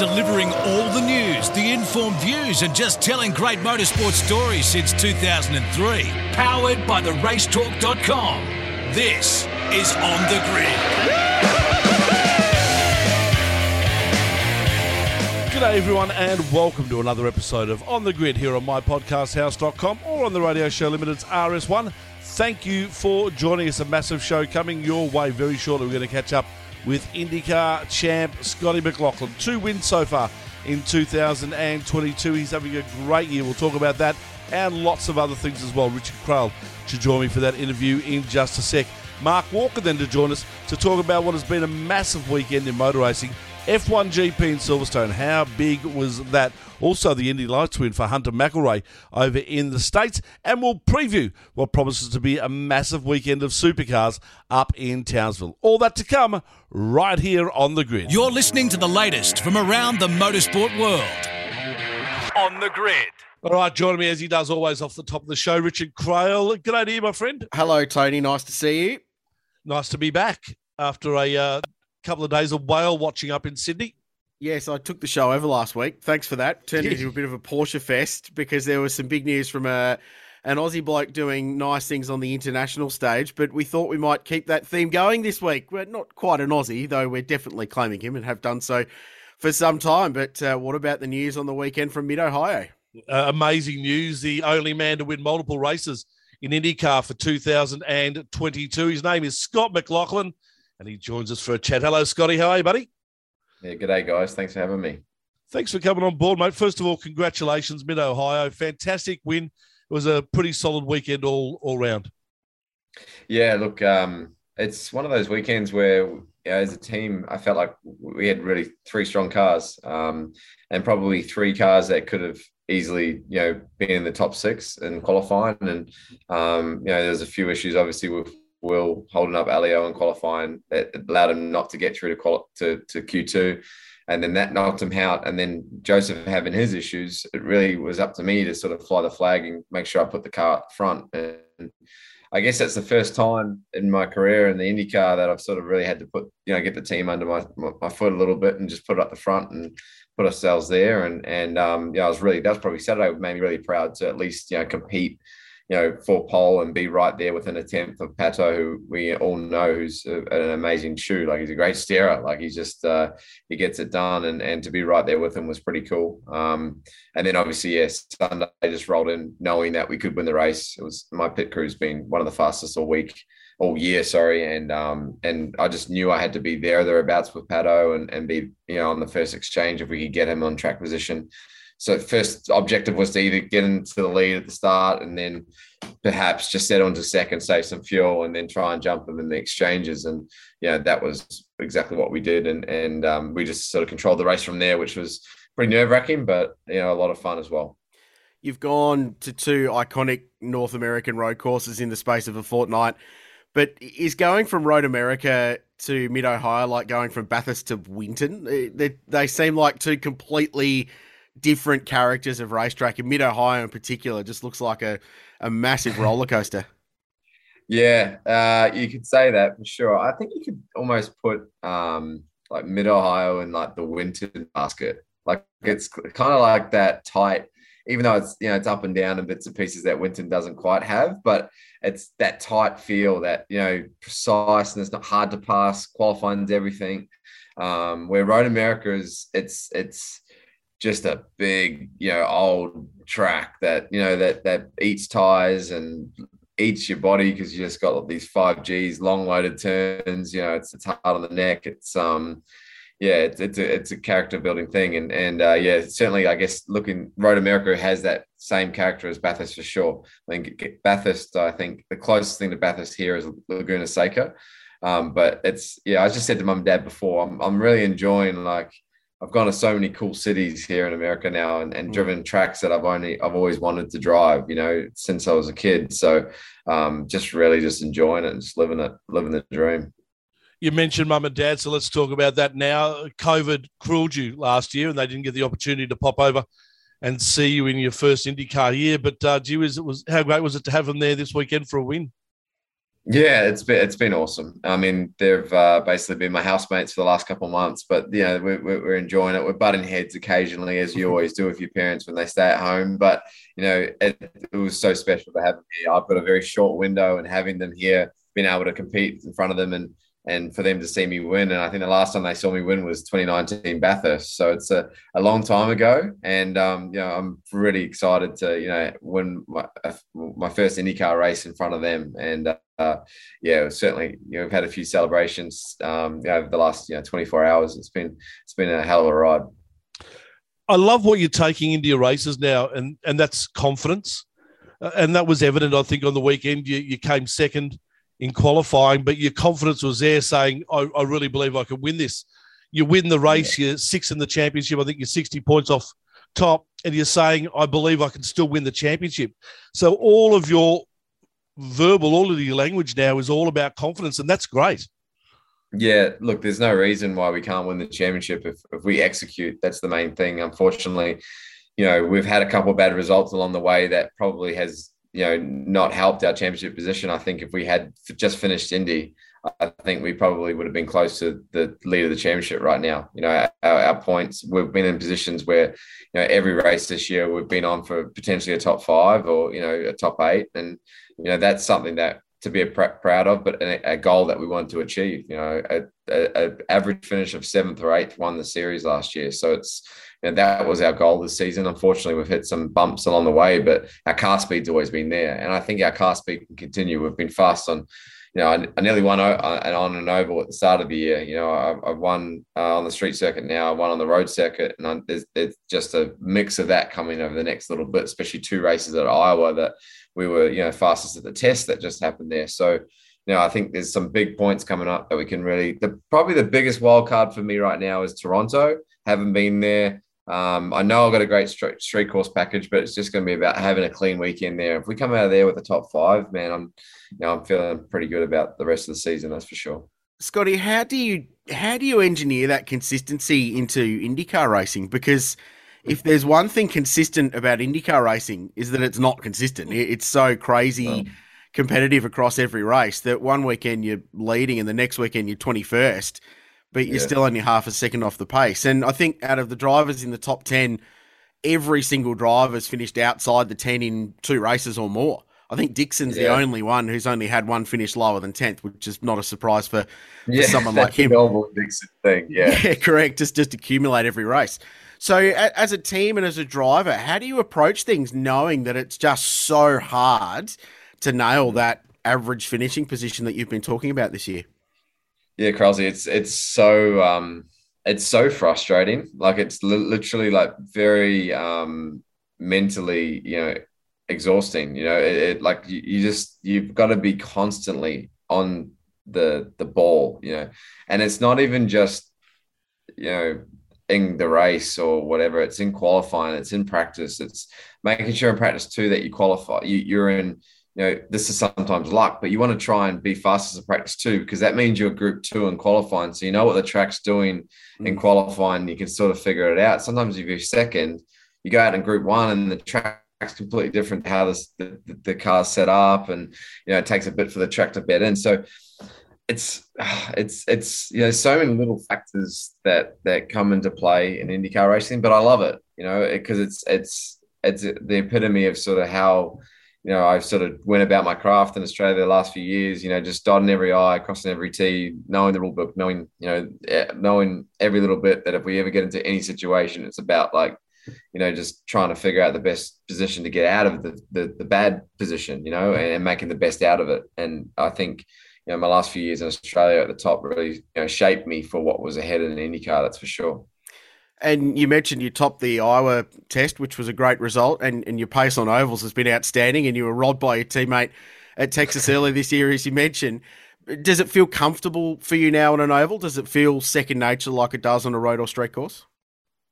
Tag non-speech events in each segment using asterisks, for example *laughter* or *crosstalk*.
delivering all the news, the informed views, and just telling great motorsport stories since 2003. Powered by the racetalk.com. This is On the Grid. G'day, everyone, and welcome to another episode of On the Grid here on mypodcasthouse.com or on the Radio Show Limited's RS1. Thank you for joining us. A massive show coming your way very shortly. We're going to catch up with IndyCar champ Scotty McLaughlin. Two wins so far in 2022. He's having a great year. We'll talk about that and lots of other things as well. Richard Craill to join me for that interview in just a sec. Mark Walker then to join us to talk about what has been a massive weekend in motor racing F1 GP in Silverstone. How big was that? Also, the Indy Lights win for Hunter McElrea over in the States. And we'll preview what promises to be a massive weekend of supercars up in Townsville. All that to come right here on the grid. You're listening to the latest from around the motorsport world. On the grid. All right, joining me as he does always off the top of the show, Richard Craill. Good day, my friend. Hello, Tony. Nice to see you. Nice to be back after a uh, couple of days of whale watching up in Sydney. Yes, I took the show over last week. Thanks for that. Turned into a bit of a Porsche fest because there was some big news from a an Aussie bloke doing nice things on the international stage, but we thought we might keep that theme going this week. We're not quite an Aussie, though we're definitely claiming him and have done so for some time. But uh, what about the news on the weekend from Mid Ohio? Uh, amazing news. The only man to win multiple races in IndyCar for 2022. His name is Scott McLaughlin and he joins us for a chat. Hello, Scotty. How are you, buddy? Yeah, good day, guys. Thanks for having me. Thanks for coming on board, mate. First of all, congratulations, Mid Ohio. Fantastic win. It was a pretty solid weekend all all round. Yeah, look, um, it's one of those weekends where you know, as a team, I felt like we had really three strong cars, um, and probably three cars that could have easily, you know, been in the top six and qualifying. And um, you know, there's a few issues obviously with Will holding up Alio and qualifying that allowed him not to get through to, quali- to, to Q2. And then that knocked him out. And then Josef having his issues, it really was up to me to sort of fly the flag and make sure I put the car up front. And I guess that's the first time in my career in the IndyCar that I've sort of really had to put, you know, get the team under my, my foot a little bit and just put it up the front and put ourselves there. And, and, um, yeah, I was really, that was probably Saturday made me really proud to at least, you know, compete you know, for pole and be right there within a tenth of Pato, who we all know who's an amazing shoe. Like he's a great steerer. Like he's just uh, he gets it done, and and to be right there with him was pretty cool. Um, and then obviously, yes, Sunday just rolled in knowing that we could win the race. It was my pit crew's been one of the fastest all week, all year, sorry, and um, and I just knew I had to be there thereabouts with Pato and and be you know on the first exchange if we could get him on track position. So first objective was to either get into the lead at the start and then perhaps just set on to second, save some fuel, and then try and jump them in the exchanges. And yeah, that was exactly what we did. And and um, we just sort of controlled the race from there, which was pretty nerve wracking, but you know a lot of fun as well. You've gone to two iconic North American road courses in the space of a fortnight. But is going from Road America to Mid Ohio like going from Bathurst to Winton? They, they seem like two completely different characters of racetrack. In Mid Ohio, in particular, just looks like a, a massive *laughs* roller coaster. Yeah, uh, you could say that for sure. I think you could almost put um, like Mid Ohio in like the Winton basket. Like it's kind of like that tight, even though it's you know it's up and down and bits and pieces that Winton doesn't quite have, but it's that tight feel that you know precise and it's not hard to pass. Qualifying's everything. Um, where Road America is, it's it's just a big, you know, old track that, you know, that that eats tires and eats your body because you just got these five Gs, long loaded turns. You know, it's it's hard on the neck. It's um, yeah, it's it's a, it's a character building thing, and and uh, yeah, certainly I guess looking Road America has that same character as Bathurst for sure. I think Bathurst, I think the closest thing to Bathurst here is Laguna Seca. Um, but it's yeah, I just said to mum and dad before, I'm I'm really enjoying like I've gone to so many cool cities here in America now and, and mm. driven tracks that I've only I've always wanted to drive, you know, since I was a kid. So um, just really just enjoying it and just living it, living the dream. You mentioned mum and dad, so let's talk about that now. COVID cruelled you last year, and they didn't get the opportunity to pop over and see you in your first IndyCar year. But uh, gee, was it was how great was it to have them there this weekend for a win? Yeah, it's been it's been awesome. I mean, they've uh, basically been my housemates for the last couple of months, but you know we're, we're enjoying it. We're butting heads occasionally, as you *laughs* always do with your parents when they stay at home. But you know, it, it was so special to have them here. I've got a very short window, and having them here, being able to compete in front of them and and for them to see me win. And I think the last time they saw me win was 2019 Bathurst. So it's a, a long time ago. And, um, you know, I'm really excited to, you know, win my, my first IndyCar race in front of them. And, uh, yeah, certainly, you know, we've had a few celebrations um, over the last, you know, 24 hours. It's been, it's been a hell of a ride. I love what you're taking into your races now, and, and that's confidence. Uh, and that was evident, I think, on the weekend. You, you came second in qualifying, but your confidence was there saying, I, I really believe I can win this. You win the race, yeah. you're six in the championship. I think you're 60 points off top, and you're saying, I believe I can still win the championship. So all of your verbal, all of your language now is all about confidence, and that's great. Yeah, look, there's no reason why we can't win the championship if, if we execute. That's the main thing. Unfortunately, you know, we've had a couple of bad results along the way that probably has you know not helped our championship position. I think if we had just finished Indy, I think we probably would have been close to the lead of the championship right now. You know, our, our, points, we've been in positions where, you know, every race this year we've been on for potentially a top five or, you know, a top eight. And, you know, that's something that to be pr- proud of, but a, a, goal that we want to achieve. You know, a, a, a, average finish of seventh or eighth won the series last year. So it's, know, that was our goal this season. Unfortunately, we've hit some bumps along the way, but our car speed's always been there. And I think our car speed can continue. We've been fast on, you know, I, nearly won on an oval at the start of the year. You know, I, have won uh, on the street circuit now, I won on the road circuit. And I, there's, there's just a mix of that coming over the next little bit, especially two races at Iowa that we were, you know, fastest at the test that just happened there. So, you know, I think there's some big points coming up that we can really. The probably the biggest wild card for me right now is Toronto. Haven't been there. Um, I know I've got a great street, street course package, but it's just going to be about having a clean weekend there. If we come out of there with the top five, man, I'm, you know, I'm feeling pretty good about the rest of the season. That's for sure. Scotty, how do you how do you engineer that consistency into IndyCar racing? Because if there's one thing consistent about IndyCar racing is that it's not consistent. It's so crazy competitive across every race that one weekend you're leading and the next weekend you're 21st but you're yeah. still only half a second off the pace. And I think out of the drivers in the top 10, every single driver has finished outside the 10 in two races or more. I think Dixon's yeah. the only one who's only had one finish lower than 10th, which is not a surprise for, yeah, for someone *laughs* like him. Normal Dixon thing, yeah. *laughs* Yeah, correct. Just, just accumulate every race. So, as a team and as a driver, how do you approach things knowing that it's just so hard to nail mm. that average finishing position that you've been talking about this year? Yeah, Krause, it's it's so um, it's so frustrating. Like it's li- literally like very um, mentally, you know, exhausting. You know, it, it like you, you just you've got to be constantly on the the ball. You know, and it's not even just you know in the race or whatever. It's in qualifying. It's in practice. It's making sure in practice too that you qualify. You, you're in you know, this is sometimes luck, but you want to try and be fast as a practice too, because that means you're group two in qualifying. So you know what the track's doing in mm. qualifying, you can sort of figure it out. Sometimes if you're second, you go out in group one and the track's completely different to how this, the, the car's set up and you know it takes a bit for the track to bed in. So it's *sighs* it's it's you know so many little factors that that come into play in IndyCar racing, but I love it, you know, because it, it's it's it's the epitome of sort of how you know, I've sort of went about my craft in Australia the last few years, you know, just dotting every I, crossing every T, knowing the rule book, knowing, you know, knowing every little bit that if we ever get into any situation, it's about like, you know, just trying to figure out the best position to get out of the, the, the bad position, you know, and, and, making the best out of it. And I think, you know, my last few years in Australia at the top really, you know, shaped me for what was ahead in IndyCar, that's for sure. And you mentioned you topped the Iowa test, which was a great result, and, and your pace on ovals has been outstanding, and you were robbed by your teammate at Texas early this year, as you mentioned. Does it feel comfortable for you now on an oval? Does it feel second nature like it does on a road or straight course?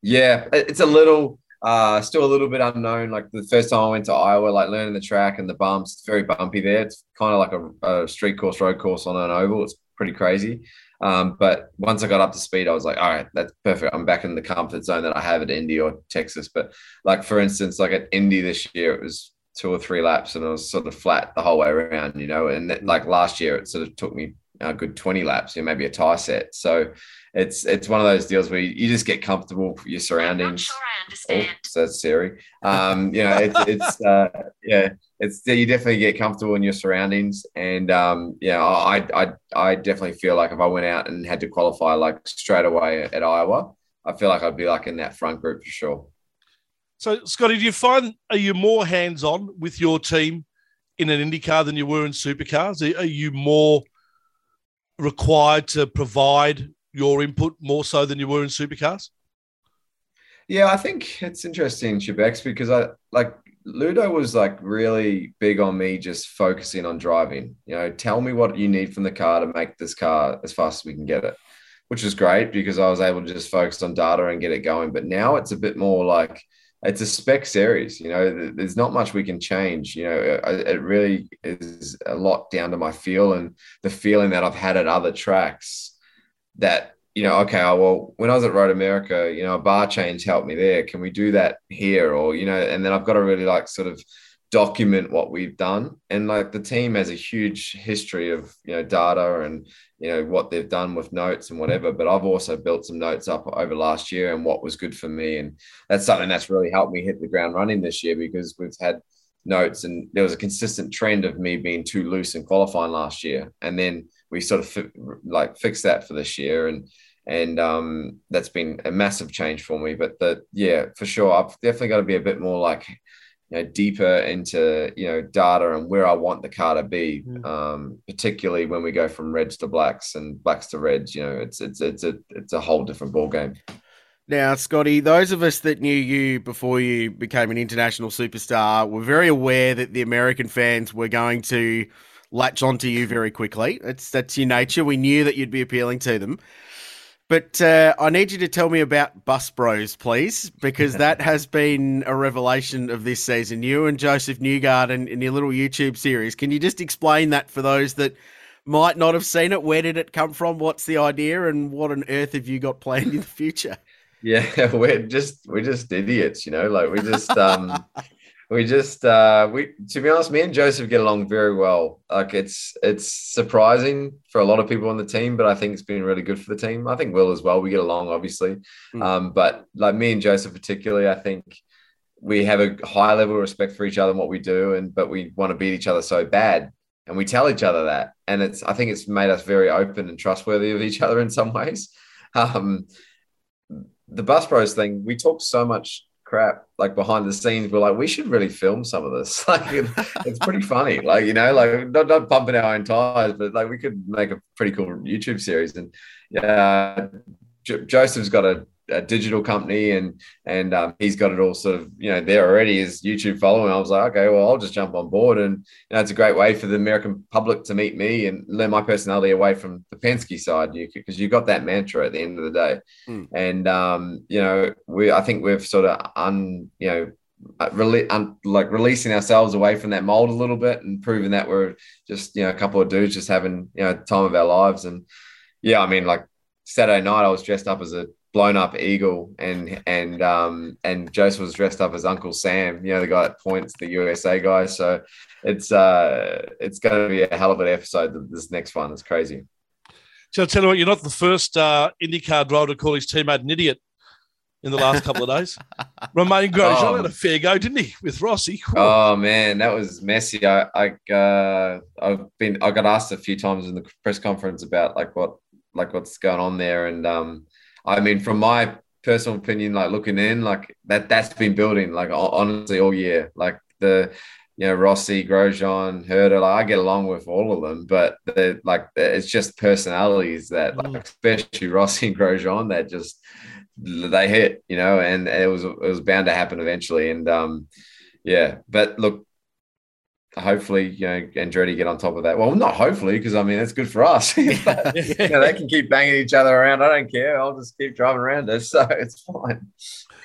Yeah, it's a little, uh, still a little bit unknown. Like the first time I went to Iowa, like learning the track and the bumps, it's very bumpy there. It's kind of like a, a street course, road course on an oval. It's pretty crazy. Um, but once I got up to speed, I was like, all right, that's perfect. I'm back in the comfort zone that I have at Indy or Texas. But like for instance, like at Indy this year, it was two or three laps and I was sort of flat the whole way around, you know. And like last year, it sort of took me a good 20 laps, you know, maybe a tie set. So it's it's one of those deals where you, you just get comfortable with your surroundings. Sure I understand. Oh, so that's Siri. Um, you know, it's it's uh, yeah, it's you definitely get comfortable in your surroundings, and um, yeah, I I I definitely feel like if I went out and had to qualify like straight away at Iowa, I feel like I'd be like in that front group for sure. So, Scotty, do you find are you more hands on with your team in an IndyCar than you were in supercars? Are you more required to provide your input more so than you were in supercars? Yeah, I think it's interesting, Shebex, because I like Ludo was like really big on me just focusing on driving. You know, tell me what you need from the car to make this car as fast as we can get it, which is great because I was able to just focus on data and get it going. But now it's a bit more like it's a spec series. You know, there's not much we can change. You know, it really is a lot down to my feel and the feeling that I've had at other tracks that you know, okay, oh, well, when I was at Road America, you know, a bar change helped me there. Can we do that here? Or, you know, and then I've got to really like sort of document what we've done. And like the team has a huge history of, you know, data and, you know, what they've done with notes and whatever. But I've also built some notes up over last year and what was good for me. And that's something that's really helped me hit the ground running this year because we've had notes and there was a consistent trend of me being too loose in qualifying last year. And then we sort of fi- like fixed that for this year. And, and um, that's been a massive change for me. But the yeah, for sure, I've definitely got to be a bit more like you know deeper into you know data and where I want the car to be. Mm. Um, particularly when we go from reds to blacks and blacks to reds, you know, it's it's it's a it's a whole different ball game. Now, Scotty, those of us that knew you before you became an international superstar were very aware that the American fans were going to latch onto you very quickly. It's that's your nature. We knew that you'd be appealing to them. But uh, I need you to tell me about Bus Bros, please, because *laughs* that has been a revelation of this season. You and Josef Newgarden in your little YouTube series. Can you just explain that for those that might not have seen it? Where did it come from? What's the idea? And what on earth have you got planned in the future? *laughs* Yeah, *laughs* we're just we're just idiots, you know. Like we just um we just uh we to be honest me and josef get along very well. Like it's it's surprising for a lot of people on the team but i think it's been really good for the team. I think will as well. We get along obviously. Mm. um but like me and josef particularly i think we have a high level of respect for each other and what we do and but we want to beat each other so bad and we tell each other that. And it's i think it's made us very open and trustworthy of each other in some ways. *laughs* Um the bus bros thing we talk so much crap like behind the scenes we're like we should really film some of this. *laughs* Like it's pretty funny. Like you know like not, not pumping our own tires but like we could make a pretty cool youtube series. And yeah J- josef's got a a digital company and and um, he's got it all sort of you know there already his YouTube following. I was like, okay, well, I'll just jump on board, and you know, it's a great way for the American public to meet me and learn my personality away from the Penske side, because you, you got that mantra at the end of the day, mm. and um, you know, we I think we've sort of un you know. Uh, Rele- un- like releasing ourselves away from that mold a little bit and proving that we're just you know a couple of dudes just having you know time of our lives and yeah I mean like Saturday night I was dressed up as a blown up eagle and and um and Josef was dressed up as Uncle Sam, you know, the guy that points, the USA guy. So it's uh it's gonna be a hell of an episode this next one. It's crazy. So I'll tell you what, you're not the first uh IndyCar driver to call his teammate an idiot in the last couple of days. *laughs* Romain Grosjean oh, had a fair go, didn't he, with Rossi? Cool. Oh man, that was messy. I I uh, I've been I got asked a few times in the press conference about like what like what's going on there, and um, I mean, from my personal opinion, like looking in, like that that's been building like honestly all year. Like the you know Rossi, Grosjean, Herta, like I get along with all of them, but they're like it's just personalities that like mm. especially Rossi and Grosjean that just they hit, you know, and it was it was bound to happen eventually. And um yeah, but look, hopefully, you know, Andretti get on top of that. Well, not hopefully, because I mean, it's good for us. *laughs* but, *laughs* you know, they can keep banging each other around. I don't care. I'll just keep driving around it. *laughs* So it's fine.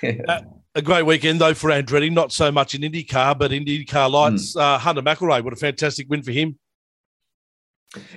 Yeah. Uh, a great weekend, though, for Andretti. Not so much in IndyCar, but in IndyCar lights. Mm. Uh, Hunter McElrea, what a fantastic win for him.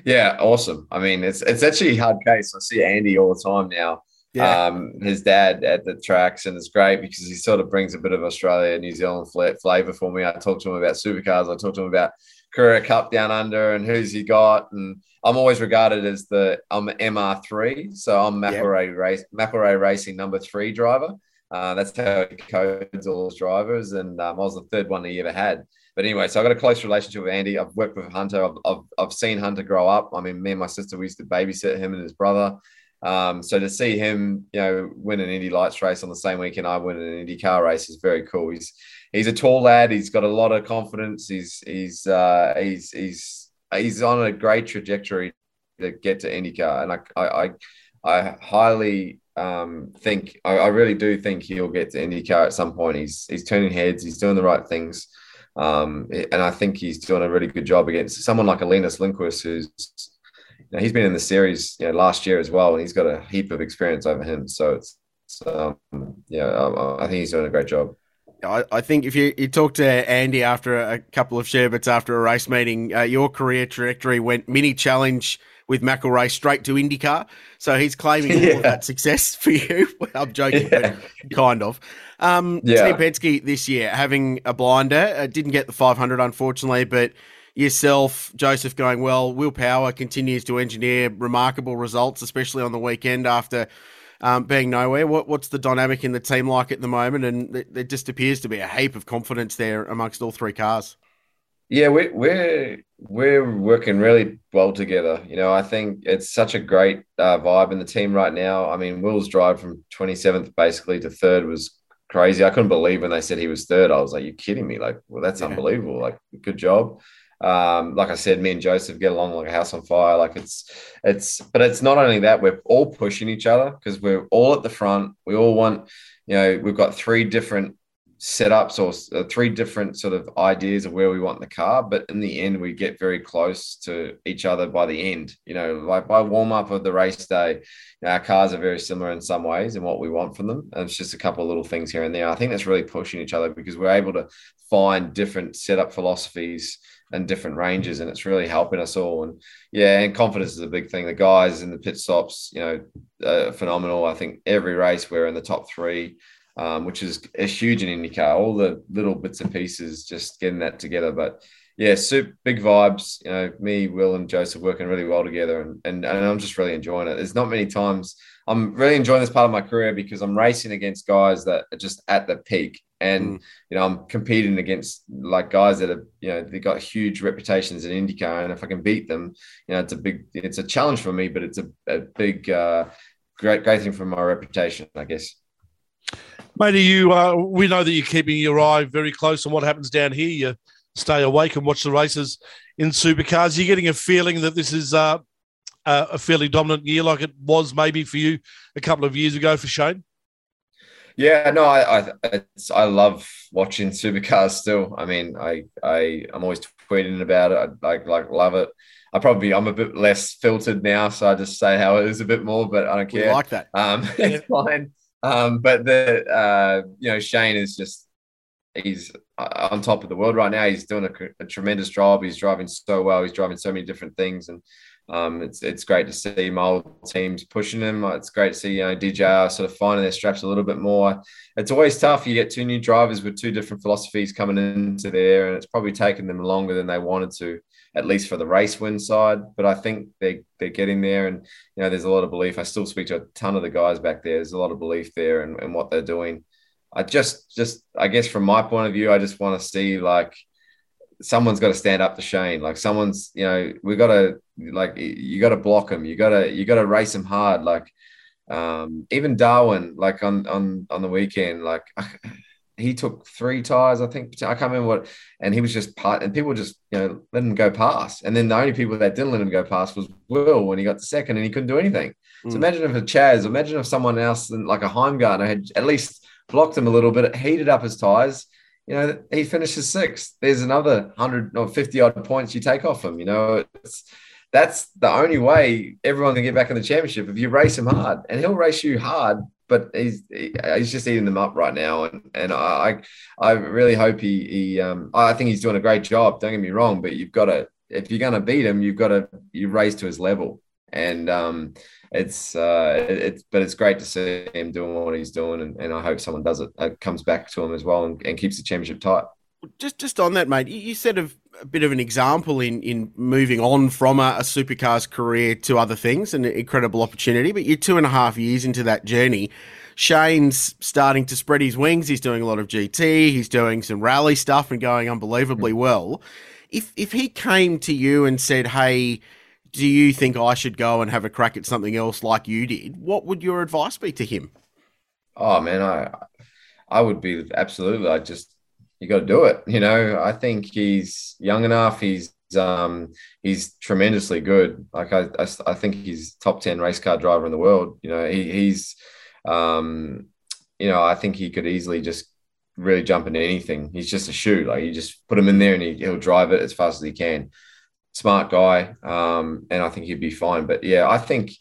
Yeah, awesome. I mean, it's it's actually a hard case. I see Andy all the time now yeah. um, his dad at the tracks, and it's great because he sort of brings a bit of Australia, New Zealand flavor for me. I talk to him about supercars. I talk to him about Carrera Cup down under and who's he got, and I'm always regarded as the I'm MR3, so I'm McElrea yep. race McElrea Racing number three driver. Uh, that's how he codes all those drivers, and um, I was the third one he ever had. But anyway, so I've got a close relationship with Andy. I've worked with Hunter. I've, I've, I've seen Hunter grow up. I mean, me and my sister, we used to babysit him and his brother. Um, so to see him, you know, win an Indy Lights race on the same weekend I win an Indy car race is very cool. He's he's a tall lad. He's got a lot of confidence. He's he's uh, he's he's he's on a great trajectory to get to IndyCar, and I I I, highly um, think I, I, really do think he'll get to IndyCar at some point. He's he's turning heads. He's doing the right things. Um, and I think he's doing a really good job against someone like Linus Lundqvist, who's you know, he's been in the series you know, last year as well, and he's got a heap of experience over him. So it's, it's um, yeah, I, I think he's doing a great job. I, I think if you, you talk to Andy after a, couple of sherbets after a race meeting, uh, your career trajectory went mini challenge with McElrea straight to IndyCar. So he's claiming *laughs* yeah. all that success for you. *laughs* I'm joking, yeah. but kind of. Um, yeah. Penske this year having a blinder, uh, didn't get the 500 unfortunately, but yourself, Josef, going well. Will Power continues to engineer remarkable results, especially on the weekend after um, being nowhere. What, what's the dynamic in the team like at the moment? And there just appears to be a heap of confidence there amongst all three cars. Yeah, we, we're we're working really well together. You know, I think it's such a great uh, vibe in the team right now. I mean, Will's drive from 27th basically to third was crazy. I couldn't believe when they said he was third. I was like, "You kidding me?" Like, well, that's yeah. unbelievable. Like, good job. Um, like I said, me and Josef get along like a house on fire. Like it's, it's, but it's not only that we're all pushing each other because we're all at the front. We all want, you know, we've got three different setups or uh, three different sort of ideas of where we want the car but in the end we get very close to each other by the end you know like by warm up of the race day you know, our cars are very similar in some ways and what we want from them and it's just a couple of little things here and there i think that's really pushing each other because we're able to find different setup philosophies and different ranges and it's really helping us all and yeah and confidence is a big thing the guys in the pit stops you know uh, phenomenal i think every race we're in the top three um, which is a huge in IndyCar. All the little bits and pieces, just getting that together. But yeah, super big vibes. You know, me, Will, and Josef working really well together, and, and and I'm just really enjoying it. There's not many times I'm really enjoying this part of my career because I'm racing against guys that are just at the peak, and mm. you know I'm competing against like guys that are you know they got huge reputations in IndyCar, and if I can beat them, you know it's a big it's a challenge for me, but it's a, a big uh, great great thing for my reputation, I guess. Matey, you uh, we know that you're keeping your eye very close on what happens down here. You stay awake and watch the races in supercars. You're getting a feeling that this is uh, a fairly dominant year, like it was maybe for you a couple of years ago for Shane. Yeah, no, I I, I love watching supercars still. I mean, I I I'm always tweeting about it. I like like love it. I probably I'm a bit less filtered now, so I just say how it is a bit more, but I don't care. We like that. Um, *laughs* it's fine. Um, but the uh, you know Shane is just he's uh, on top of the world right now. He's doing a, a, tremendous job. He's driving so well. He's driving so many different things, and um, it's it's great to see my old teams pushing them. It's great to see you know DJR sort of finding their straps a little bit more. It's always tough. You get two new drivers with two different philosophies coming into there, and it's probably taken them longer than they wanted to at least for the race win side. But I think they they're getting there, and you know, there's a lot of belief. I still speak to a ton of the guys back there. There's a lot of belief there and what they're doing. I just just I guess from my point of view, I just want to see like someone's got to stand up to Shane. Like someone's, you know, we got to like you got to block him. You got to you got to race him hard. Like um, even Darwin, like on on on the weekend, like he took three tires, I think. I can't remember what, and he was just part, and people just you know let him go past. And then the only people that didn't let him go past was Will when he got to second, and he couldn't do anything. Mm. So imagine if a Chaz, imagine if someone else like a Heimgartner had at least blocked him a little bit, it heated up his tires. You know, he finishes sixth. There's another hundred or fifty odd points you take off him. You know, it's that's the only way everyone can get back in the championship if you race him hard, and he'll race you hard but he's he's just eating them up right now, and and I I really hope he he um I think he's doing a great job. Don't get me wrong, but you've got to if you're going to beat him, you've got to you raise to his level, and um it's uh, it's but it's great to see him doing what he's doing, and, and I hope someone does it, uh, comes back to him as well, and, and keeps the championship tight. Just just on that, mate, you said of a bit of an example in in moving on from a, a supercars career to other things, an incredible opportunity. But you're two and a half years into that journey. Shane's starting to spread his wings. He's doing a lot of GT. He's doing some rally stuff and going unbelievably mm. well. If if he came to you and said, "Hey," do you think I should go and have a crack at something else like you did? What would your advice be to him? Oh man, I I would be absolutely. I just you got to do it. You know, I think he's young enough. He's um he's tremendously good. Like I I, I think he's top ten race car driver in the world. You know, he, he's um you know I think he could easily just really jump into anything. He's just a shoe. Like you just put him in there and he, he'll drive it as fast as he can smart guy, um, and I think he'd be fine. But yeah, I think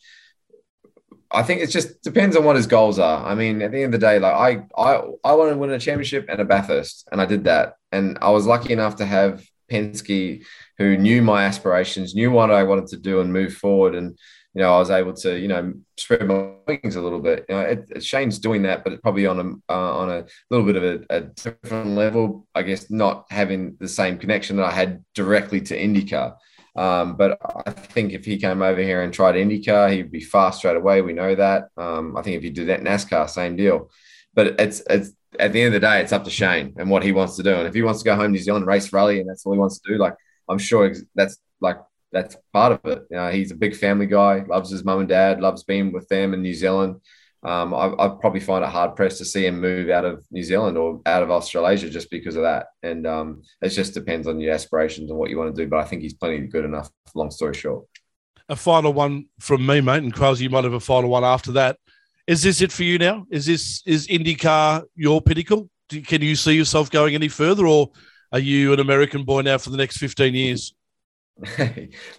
I think it just depends on what his goals are. I mean, at the end of the day, like I I I want to win a championship and a Bathurst, and I did that, and I was lucky enough to have Penske, who knew my aspirations, knew what I wanted to do, and move forward, and you know, I was able to, you know, spread my wings a little bit. You know, it, it, Shane's doing that, but it's probably on a uh, on a little bit of a, a, different level. I guess not having the same connection that I had directly to IndyCar. Um, but I think if he came over here and tried IndyCar, he'd be fast straight away. We know that. Um, I think if he did that NASCAR, same deal. But it's it's at the end of the day, it's up to Shane and what he wants to do. And if he wants to go home to New Zealand race rally and that's all he wants to do, like I'm sure that's like that's part of it. You know, he's a big family guy, loves his mum and dad, loves being with them in New Zealand um, I, would probably find it hard pressed to see him move out of New Zealand or out of Australasia just because of that. And um, it just depends on your aspirations and what you want to do. But I think he's plenty good enough. Long story short. A final one from me, mate, and Krause, you might have a final one after that. Is this it for you now? Is this is IndyCar your pinnacle? Do, can you see yourself going any further, or are you an American boy now for the next fifteen years? *laughs*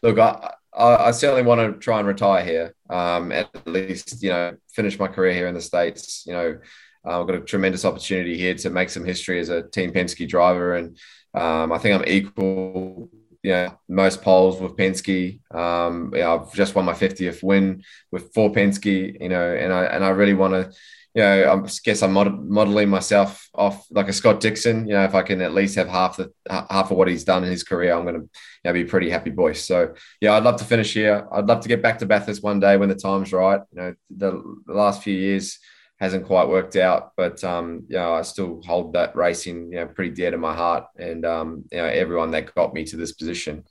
Look, I, I, certainly want to try and retire here. Um, at least, you know, finish my career here in the States. You know, uh, I've got a tremendous opportunity here to make some history as a Team Penske driver. And um, I think I'm equal, you know, most poles with Penske. Um, know, I've just won my 50th win with four Penske, you know, and I, and I really want to, you know, I guess I'm mod- modeling myself off like a Scott Dixon. You know, if I can at least have half the half of what he's done in his career, I'm going to you know, be a pretty happy boy. So yeah, I'd love to finish here. I'd love to get back to Bathurst one day when the time's right. You know, the, the last few years hasn't quite worked out, but um, you know, I still hold that racing, you know, pretty dear to my heart, and um, you know, everyone that got me to this position.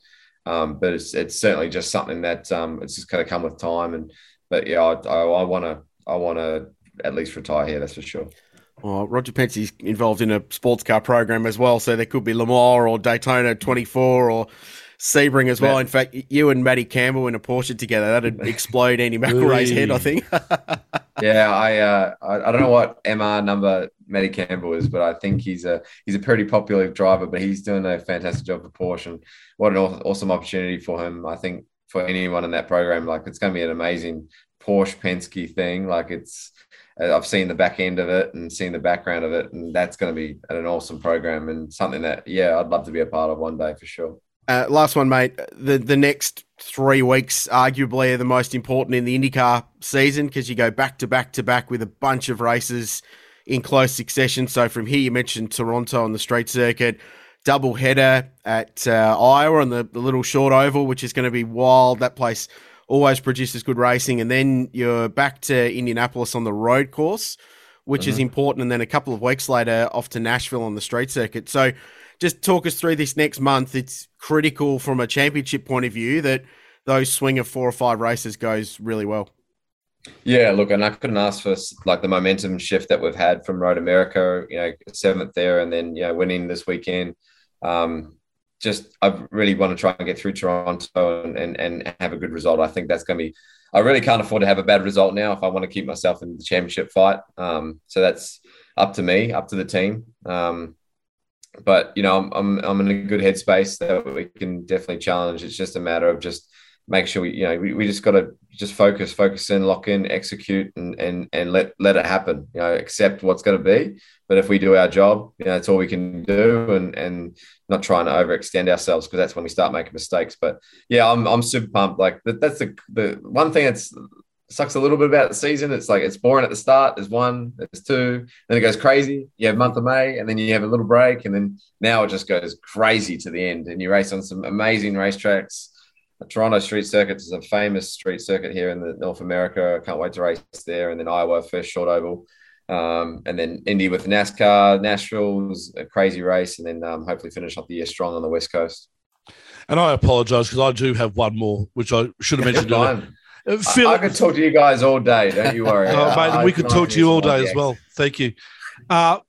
Um, but it's it's certainly just something that um, it's just going to come with time, and but yeah, I want to I want to at least retire here. That's for sure. Well, Roger Penske's involved in a sports car program as well, so there could be Le Mans or Daytona 24 or Sebring as well. In fact, you and Matty Campbell in a Porsche together, that'd *laughs* explode Andy McElrea's head, I think. *laughs* yeah, I, uh, I, I don't know what MR number Matty Campbell is, but I think he's a he's a pretty popular driver. But he's doing a fantastic job for Porsche, and what an awesome opportunity for him. I think for anyone in that program, like it's going to be an amazing Porsche Penske thing. Like it's I've seen the back end of it and seen the background of it, and that's going to be an awesome program and something that yeah, I'd love to be a part of one day for sure. Uh, last one, mate. The the next three weeks arguably are the most important in the IndyCar season because you go back to back to back with a bunch of races in close succession. So from here, you mentioned Toronto on the straight circuit, double header at uh, Iowa on the, the little short oval, which is going to be wild. That place always produces good racing. And then you're back to Indianapolis on the road course, which mm-hmm. is important. And then a couple of weeks later, off to Nashville on the street circuit. So just talk us through this next month. It's critical from a championship point of view that those swing of four or five races goes really well. Yeah, look, and I couldn't ask for like the momentum shift that we've had from Road America, you know, seventh there, and then you know winning this weekend. Um, just I really want to try and get through Toronto and, and, and have a good result. I think that's going to be. I really can't afford to have a bad result now if I want to keep myself in the championship fight. Um, so that's up to me, up to the team. Um, but you know, I'm, I'm I'm in a good headspace that we can definitely challenge. It's just a matter of just make sure we you know we, we just got to just focus focus in lock in execute and and and let let it happen you know accept what's going to be but if we do our job you know that's all we can do and and not trying to overextend ourselves because that's when we start making mistakes but yeah i'm, I'm super pumped like that, that's the the one thing that's sucks a little bit about the season. It's like it's boring at the start. There's one, there's two, then it goes crazy. You have month of May, and then you have a little break, and then now it just goes crazy to the end. And you race on some amazing racetracks. Toronto Street Circuit is a famous street circuit here in the North America. I can't wait to race there. And then Iowa first short oval. Um, and then Indy with NASCAR, Nashville was a crazy race, and then um, hopefully finish off the year strong on the West Coast. And I apologise because I do have one more, which I should have mentioned. Uh, Phil, I, I could talk to you guys all day. Don't you worry. *laughs* oh, mate, we could talk to you all day as well. Thank you. Uh,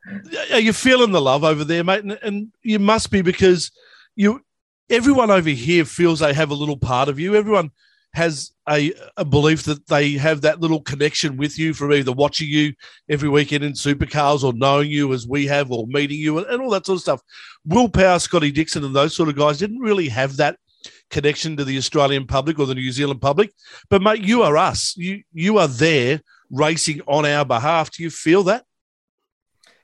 are you feeling the love over there, mate? And, and you must be because you, everyone over here feels they have a little part of you. Everyone has a, a belief that they have that little connection with you from either watching you every weekend in supercars or knowing you as we have or meeting you and, and all that sort of stuff. Will Power, Scotty Dixon, and those sort of guys didn't really have that connection to the Australian public or the New Zealand public. But mate, you are us. You you are there racing on our behalf. Do you feel that?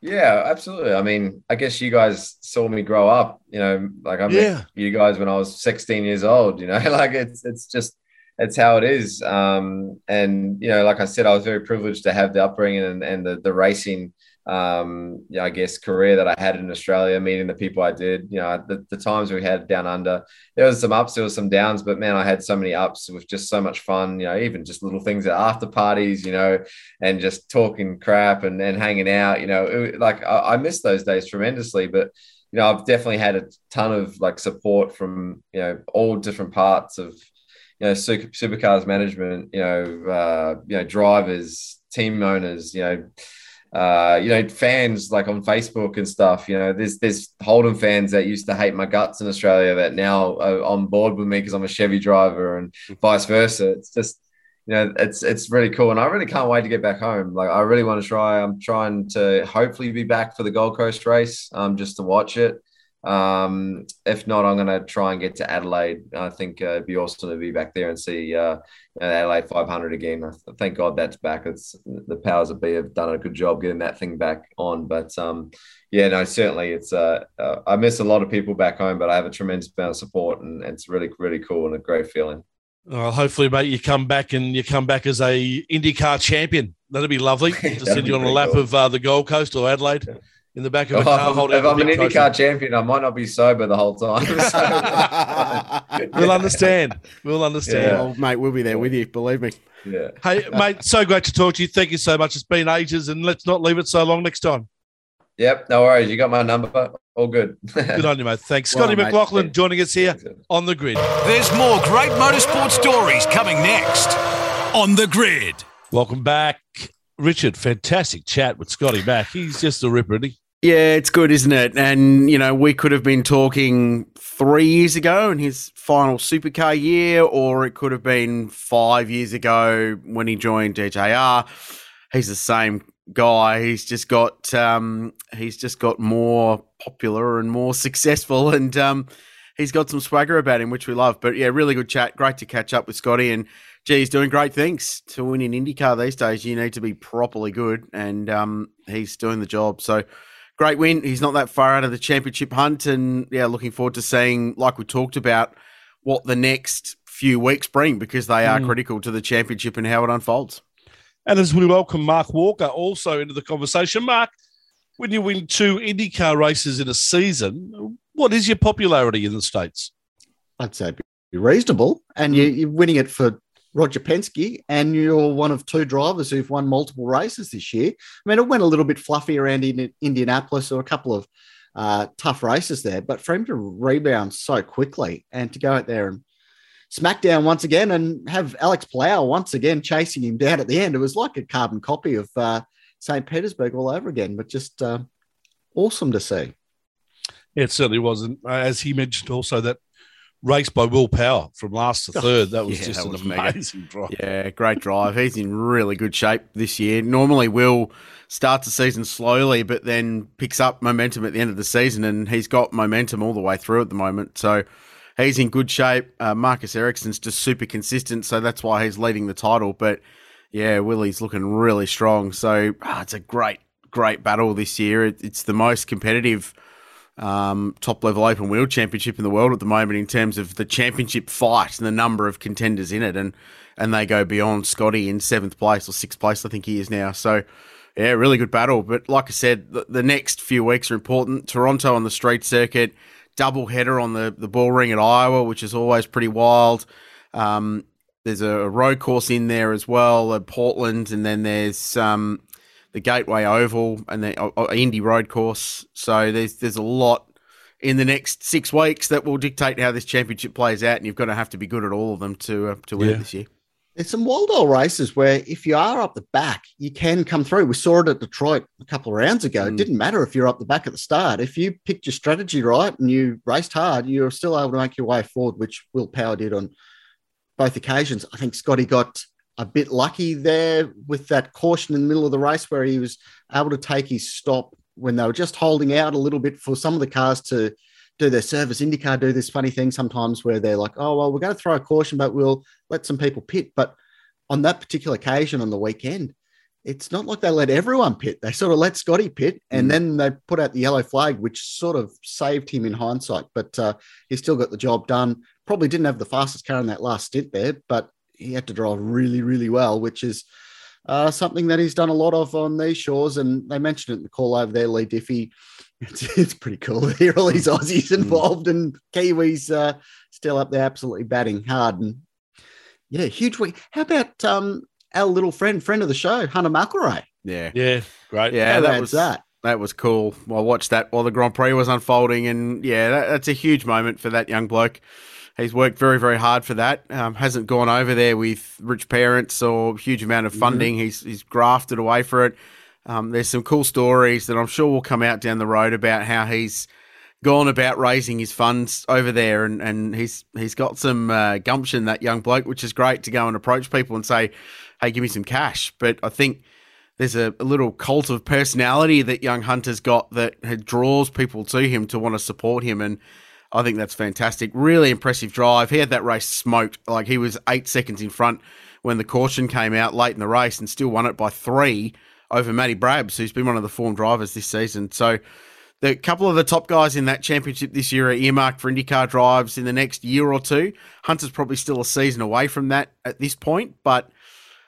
Yeah, absolutely. I mean, I guess you guys saw me grow up. You know, like I met yeah. you guys when I was 16 years old. You know, *laughs* like it's it's just it's how it is. Um, and you know, like I said, I was very privileged to have the upbringing and, and the the racing um, yeah, I guess career that I had in Australia, meeting the people I did, you know, the, the times we had down under, there was some ups, there was some downs, but man, I had so many ups with just so much fun, you know, even just little things at after parties, you know, and just talking crap and, and hanging out, you know, it, like I, I miss those days tremendously, but you know, I've definitely had a ton of like support from, you know, all different parts of, you know, super, supercars management, you know, uh, you know, drivers, team owners, you know, uh, you know, fans like on Facebook and stuff. You know, there's there's Holden fans that used to hate my guts in Australia that now are on board with me because I'm a Chevy driver, and vice versa. It's just you know, it's it's really cool, and I really can't wait to get back home. Like, I really want to try. I'm trying to hopefully be back for the Gold Coast race, um, just to watch it. Um, if not, I'm going to try and get to Adelaide. I think uh, it'd be awesome to be back there and see uh, Adelaide 500 again. Thank God that's back. It's the powers that be have done a good job getting that thing back on. But um, yeah, no, certainly it's. Uh, uh, I miss a lot of people back home, but I have a tremendous amount of support, and, and it's really, really cool and a great feeling. Well, hopefully, mate, you come back and you come back as a IndyCar champion. That'd be lovely *laughs* to send you on a lap cool. of uh, the Gold Coast or Adelaide. Yeah in the back of a car oh. If I'm an IndyCar champion, I might not be sober the whole time. *laughs* we'll understand. *laughs* We'll understand. Yeah. Oh, mate, we'll be there with you. Believe me. Yeah. Hey, mate, so great to talk to you. Thank you so much. It's been ages, and let's not leave it so long next time. Yep, no worries. You got my number. All good. *laughs* good on you, mate. Thanks. Well, Scotty mate. McLaughlin joining us here on the grid. There's more great motorsport stories coming next on the grid. Welcome back. Richard, fantastic chat with Scotty back. He's just a ripper, isn't he? Yeah, it's good, isn't it? And, you know, we could have been talking three years ago in his final supercar year, or it could have been five years ago when he joined DJR. He's the same guy. He's just got um, he's just got more popular and more *laughs* successful, and um, he's got some swagger about him, which we love. But yeah, really good chat. Great to catch up with Scotty, and gee, he's doing great things. To win in IndyCar these days, you need to be properly good, and um, he's doing the job. So great win. He's not that far out of the championship hunt, and yeah, looking forward to seeing, like we talked about, what the next few weeks bring because they are mm. critical to the championship and how it unfolds. And as we welcome Mark Walker also into the conversation, Mark, when you win two IndyCar races in a season, what is your popularity in the states? I'd say be reasonable, and you, are winning it for Roger Penske, and you're one of two drivers who've won multiple races this year. I mean, it went a little bit fluffy around in Indianapolis or a couple of uh, tough races there, but for him to rebound so quickly and to go out there and smack down once again and have Alex Palou once again chasing him down at the end, it was like a carbon copy of uh, St. Petersburg all over again, but just uh, awesome to see. It certainly wasn't. As he mentioned also that race by Will Power from last to third. That was yeah, just an was amazing mega. drive. *laughs* Yeah, great drive. He's in really good shape this year. Normally, Will starts the season slowly, but then picks up momentum at the end of the season, and he's got momentum all the way through at the moment. So he's in good shape. Uh, Marcus Ericsson's just super consistent, so that's why he's leading the title. But yeah, Willie's looking really strong. So ah, it's a great, great battle this year. It, it's the most competitive um, top level open wheel championship in the world at the moment in terms of the championship fight and the number of contenders in it, and and they go beyond Scotty in seventh place or sixth place, I think he is now. So. Yeah, really good battle. But like I said, the, the next few weeks are important. Toronto on the street circuit, double header on the, the ball ring at Iowa, which is always pretty wild. Um, there's a road course in there as well at Portland, and then there's um, the Gateway Oval and the uh, uh, Indy Road Course. So there's there's a lot in the next six weeks that will dictate how this championship plays out, and you've got to have to be good at all of them to uh, to win Yeah. this year. There's some wild old races where if you are up the back, you can come through. We saw it at Detroit a couple of rounds ago. It Mm. didn't matter if you're up the back at the start. If you picked your strategy right and you raced hard, you're still able to make your way forward, which Will Power did on both occasions. I think Scotty got a bit lucky there with that caution in the middle of the race where he was able to take his stop when they were just holding out a little bit for some of the cars to do their service. IndyCar do this funny thing sometimes where they're like, oh, well, we're going to throw a caution, but we'll let some people pit. But on that particular occasion on the weekend, it's not like they let everyone pit. They sort of let Scotty pit and Mm. then they put out the yellow flag, which sort of saved him in hindsight. But uh, he still got the job done. Probably didn't have the fastest car in that last stint there, but he had to drive really, really well, which is uh, something that he's done a lot of on these shores. And they mentioned it in the call over there, Leigh Diffey. *laughs* It's, it's pretty cool *laughs* to hear all these Aussies involved and Kiwis uh, still up there absolutely batting hard. And yeah, huge week. How about um, our little friend, friend of the show, Hunter McElrea? Yeah, Yeah, great. yeah, How that was that. That was cool. I watched that while the Grand Prix was unfolding, and yeah, that, that's a huge moment for that young bloke. He's worked very, very hard for that. Um, hasn't gone over there with rich parents or huge amount of funding. He's he's grafted away for it. Um, there's some cool stories that I'm sure will come out down the road about how he's gone about raising his funds over there, and, and he's he's got some uh, gumption that young bloke, which is great to go and approach people and say, "Hey, give me some cash." But I think there's a, a little cult of personality that young Hunter's got that draws people to him to want to support him, and I think that's fantastic. Really impressive drive. He had that race smoked. Like he was eight seconds in front when the caution came out late in the race, and still won it by three over Matty Brabs, who's been one of the form drivers this season. So. The couple of the top guys in that championship this year are earmarked for IndyCar drives in the next year or two. Hunter's probably still a season away from that at this point, but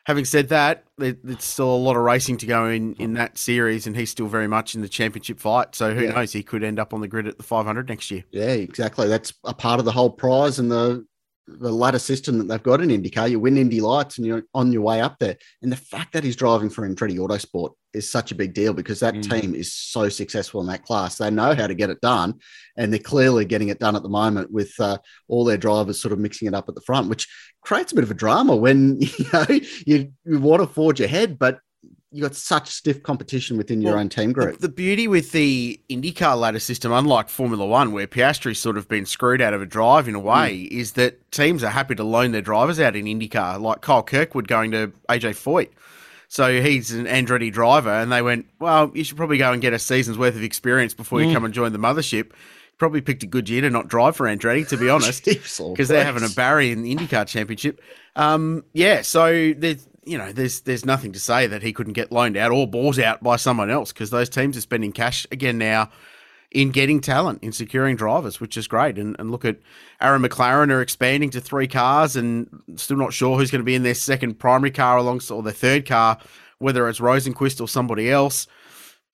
having said that, there, there's still a lot of racing to go in in that series, and he's still very much in the championship fight. So who Yeah. knows? He could end up on the grid at the 500 next year. Yeah, exactly. That's a part of the whole prize and the the ladder system that they've got in IndyCar. You win Indy Lights and you're on your way up there. And the fact that he's driving for Andretti Autosport is such a big deal because that Mm. team is so successful in that class. They know how to get it done, and they're clearly getting it done at the moment with uh, all their drivers sort of mixing it up at the front, which creates a bit of a drama when *laughs* you know you, you want to forge ahead, but you got such stiff competition within your Well, own team group. the beauty with the IndyCar ladder system, unlike Formula One, where Piastri's sort of been screwed out of a drive in a way, is that teams are happy to loan their drivers out in IndyCar, like Kyle Kirkwood going to AJ Foyt. So he's an Andretti driver, and they went, well, you should probably go and get a season's worth of experience before you come and join the mothership. Probably picked a good year to not drive for Andretti, to be *laughs* honest because they're having a Barry in the IndyCar Championship. Um, yeah, so there's you know there's there's nothing to say that he couldn't get loaned out or bought out by someone else because those teams are spending cash again now in getting talent, in securing drivers, which is great. And, and look at Arrow McLaren are expanding to three cars and still not sure who's going to be in their second primary car alongside or their third car, whether it's Rosenqvist or somebody else.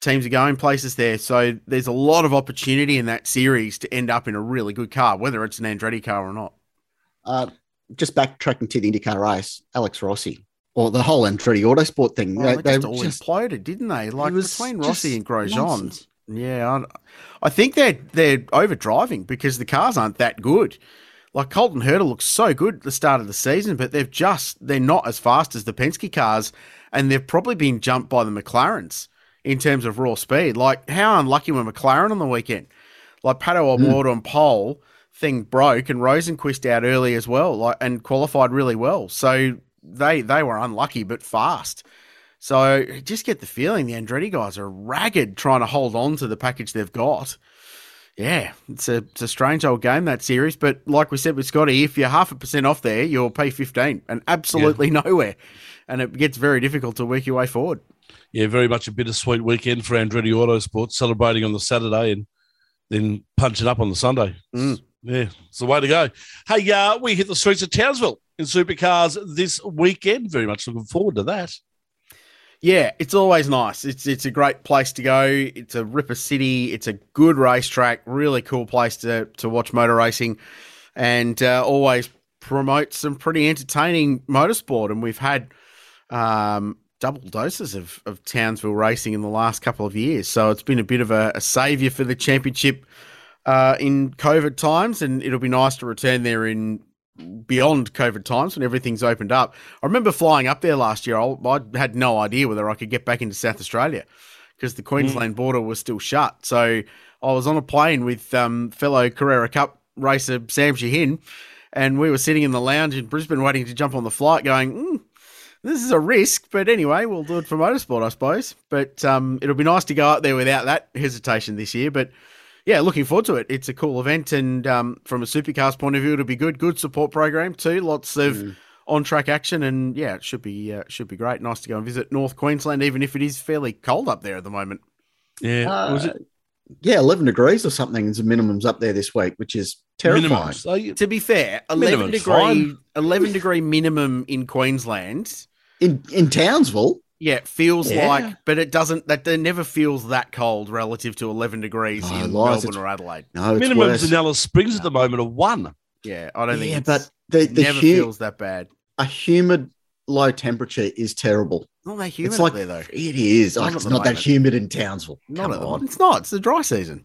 Teams are going places there. So there's a lot of opportunity in that series to end up in a really good car, whether it's an Andretti car or not. uh, just backtracking to the IndyCar race, Alex Rossi, or the whole Andretti Autosport thing. Well, they, they, just all just- imploded, didn't they? Like between Rossi and Grosjean. nonsense. Yeah, I, I think they're they're overdriving because the cars aren't that good. Like Colton Herta looks so good at the start of the season, but they've just they're not as fast as the Penske cars, and they've probably been jumped by the McLarens in terms of raw speed. Like how unlucky were McLaren on the weekend? Like Pato hmm. O'Ward on pole thing broke, and Rosenqvist out early as well, like and qualified really well. So they they were unlucky but fast. So just get the feeling the Andretti guys are ragged trying to hold on to the package they've got. Yeah, it's a it's a strange old game that series, but like we said with Scotty, if you're half a percent off there, you'll pay fifteen and absolutely nowhere, and it gets very difficult to work your way forward. Yeah, very much a bittersweet weekend for Andretti Autosport, celebrating on the Saturday and then punching up on the Sunday. Mm. Yeah, it's the way to go. Hey, uh, we hit the streets of Townsville in supercars this weekend. Very much looking forward to that. Yeah, it's always nice. It's it's a great place to go. It's a ripper city. It's a good racetrack. Really cool place to to watch motor racing, and uh, always promote some pretty entertaining motorsport. And we've had um, double doses of of Townsville racing in the last couple of years, so it's been a bit of a, a saviour for the championship uh, in COVID times, and it'll be nice to return there in beyond COVID times when everything's opened up. I remember flying up there last year. I, I had no idea whether I could get back into South Australia because the Queensland mm. border was still shut. So I was on a plane with um, fellow Carrera Cup racer Sam Shahin, and we were sitting in the lounge in Brisbane waiting to jump on the flight, going. Mm, this is a risk, but anyway, we'll do it for motorsport, I suppose. But um, it'll be nice to go out there without that hesitation this year. But yeah, looking forward to it. It's a cool event, and um, from a supercars point of view, it'll be good. Good support program too. Lots of mm. on track action, and yeah, it should be uh, should be great. Nice to go and visit North Queensland, even if it is fairly cold up there at the moment. Yeah, uh, was it? Yeah, eleven degrees or something is the minimums up there this week, which is terrifying. So you, to be fair, eleven degree fine. eleven degree minimum in Queensland in in Townsville. Yeah, it feels yeah. like, but it doesn't. That it never feels that cold relative to 11 degrees oh, in lies, Melbourne or Adelaide. No, minimums worse. in Alice Springs no. at the moment are one. Yeah, I don't think. Yeah, but the, the never hu- feels that bad. A humid low temperature is terrible. Not that humid it's like, there though. It is. Like, oh, it's not that humid in Townsville. Not Come on. It's not. It's the dry season.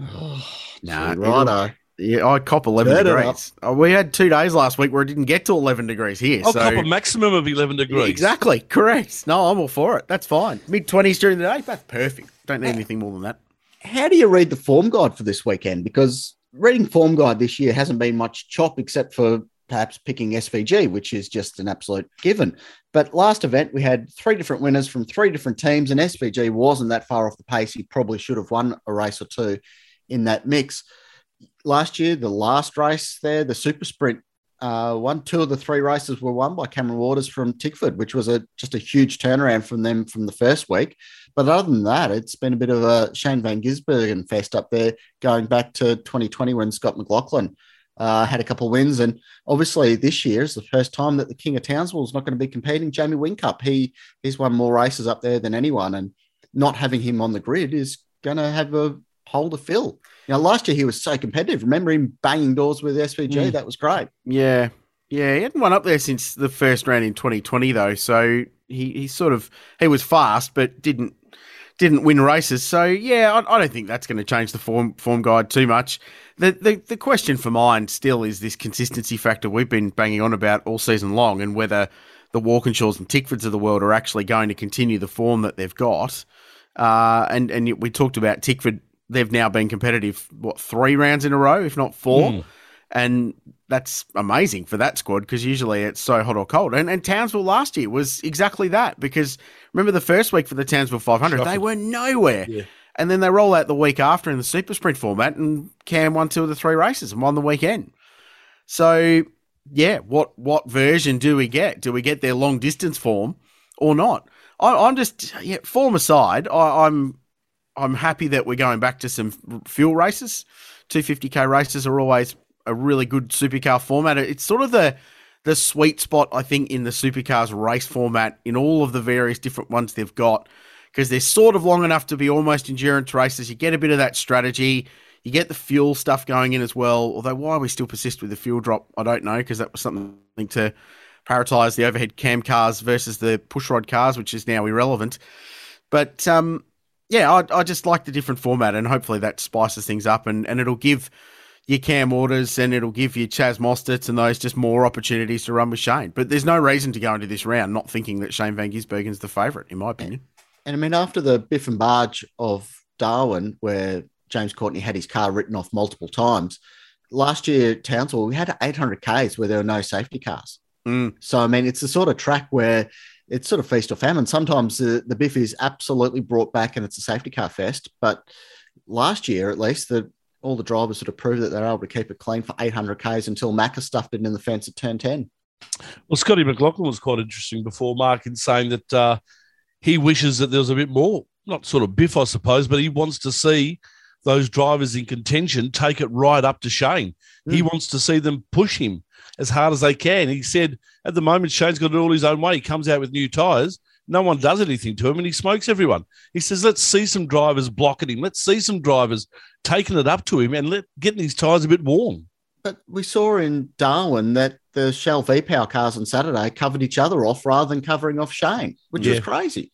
Oh, nah, righto. Yeah, I cop 11 Turn degrees. Oh, we had two days last week where it didn't get to 11 degrees here. I'll so... cop a maximum of 11 degrees. Exactly. Correct. No, I'm all for it. That's fine. Mid 20s during the day, that's perfect. Don't need anything more than that. How do you read the form guide for this weekend? Because reading form guide this year hasn't been much chop except for perhaps picking SVG, which is just an absolute given. But last event, we had three different winners from three different teams, and SVG wasn't that far off the pace. He probably should have won a race or two in that mix last year, the last race there, the super sprint uh, one, two of the three races were won by Cameron Waters from Tickford, which was a just a huge turnaround from them from the first week. But other than that, it's been a bit of a Shane Van Gisbergen fest up there, going back to 2020 when Scott McLaughlin uh, had a couple wins. And obviously, this year is the first time that the King of Townsville is not going to be competing. Jamie Whincup, he he's won more races up there than anyone, and not having him on the grid is going to have a hole to fill. You know, last year he was so competitive. Remember him banging doors with SVG? Mm. That was great. Yeah. Yeah, he hadn't won up there since the first round in 2020 though. So he, he sort of he was fast but didn't didn't win races. So yeah, I, I don't think that's going to change the form form guide too much. The, the the question for mine still is this consistency factor we've been banging on about all season long, and whether the Walkinshaws and Tickfords of the world are actually going to continue the form that they've got. Uh, and and we talked about Tickford they've now been competitive what three rounds in a row, if not four, mm. and that's amazing for that squad because usually it's so hot or cold. And, and Townsville last year was exactly that because remember the first week for the Townsville 500, Shocking. they were nowhere. Yeah. And then they roll out the week after in the super sprint format, and Cam won two of the three races and won the weekend. So, yeah, what what version do we get? Do we get their long distance form or not? I, am just yeah, form aside. I, I'm I'm happy that we're going back to some fuel races. 250k races are always a really good supercar format. It's sort of the the sweet spot, I think, in the supercars race format in all of the various different ones they've got because they're sort of long enough to be almost endurance races. You get a bit of that strategy. You get the fuel stuff going in as well. Although why we still persist with the fuel drop, I don't know because that was something to prioritize the overhead cam cars versus the pushrod cars, which is now irrelevant. But um, yeah, I, I just like the different format, and hopefully that spices things up, and, and it'll give your Cam Waters and it'll give you Chaz Mosterts and those just more opportunities to run with Shane. But there's no reason to go into this round not thinking that Shane Van Gisbergen's the favourite, in my opinion. And I mean, after the biff and barge of Darwin, where James Courtney had his car written off multiple times, last year Townsville, we had 800 Ks where there were no safety cars. Mm. So, I mean, it's the sort of track where it's sort of feast or famine. Sometimes the, the biff is absolutely brought back and it's a safety car fest. But last year, at least, the all the drivers sort of proved that they're able to keep it clean for 800 Ks until Macca stuffed it in the fence at turn 10. Well, Scotty McLaughlin was quite interesting before, Mark, in saying that uh, he wishes that there was a bit more, not sort of biff, I suppose, but he wants to see those drivers in contention take it right up to Shane. He Hmm. wants to see them push him as hard as they can. He said at the moment Shane's got it all his own way. He comes out with new tyres. No one does anything to him and he smokes everyone. He says, let's see some drivers blocking him. Let's see some drivers taking it up to him and let getting his tyres a bit warm. But we saw in Darwin that the Shell V Power cars on Saturday covered each other off rather than covering off Shane, which Yeah. was crazy.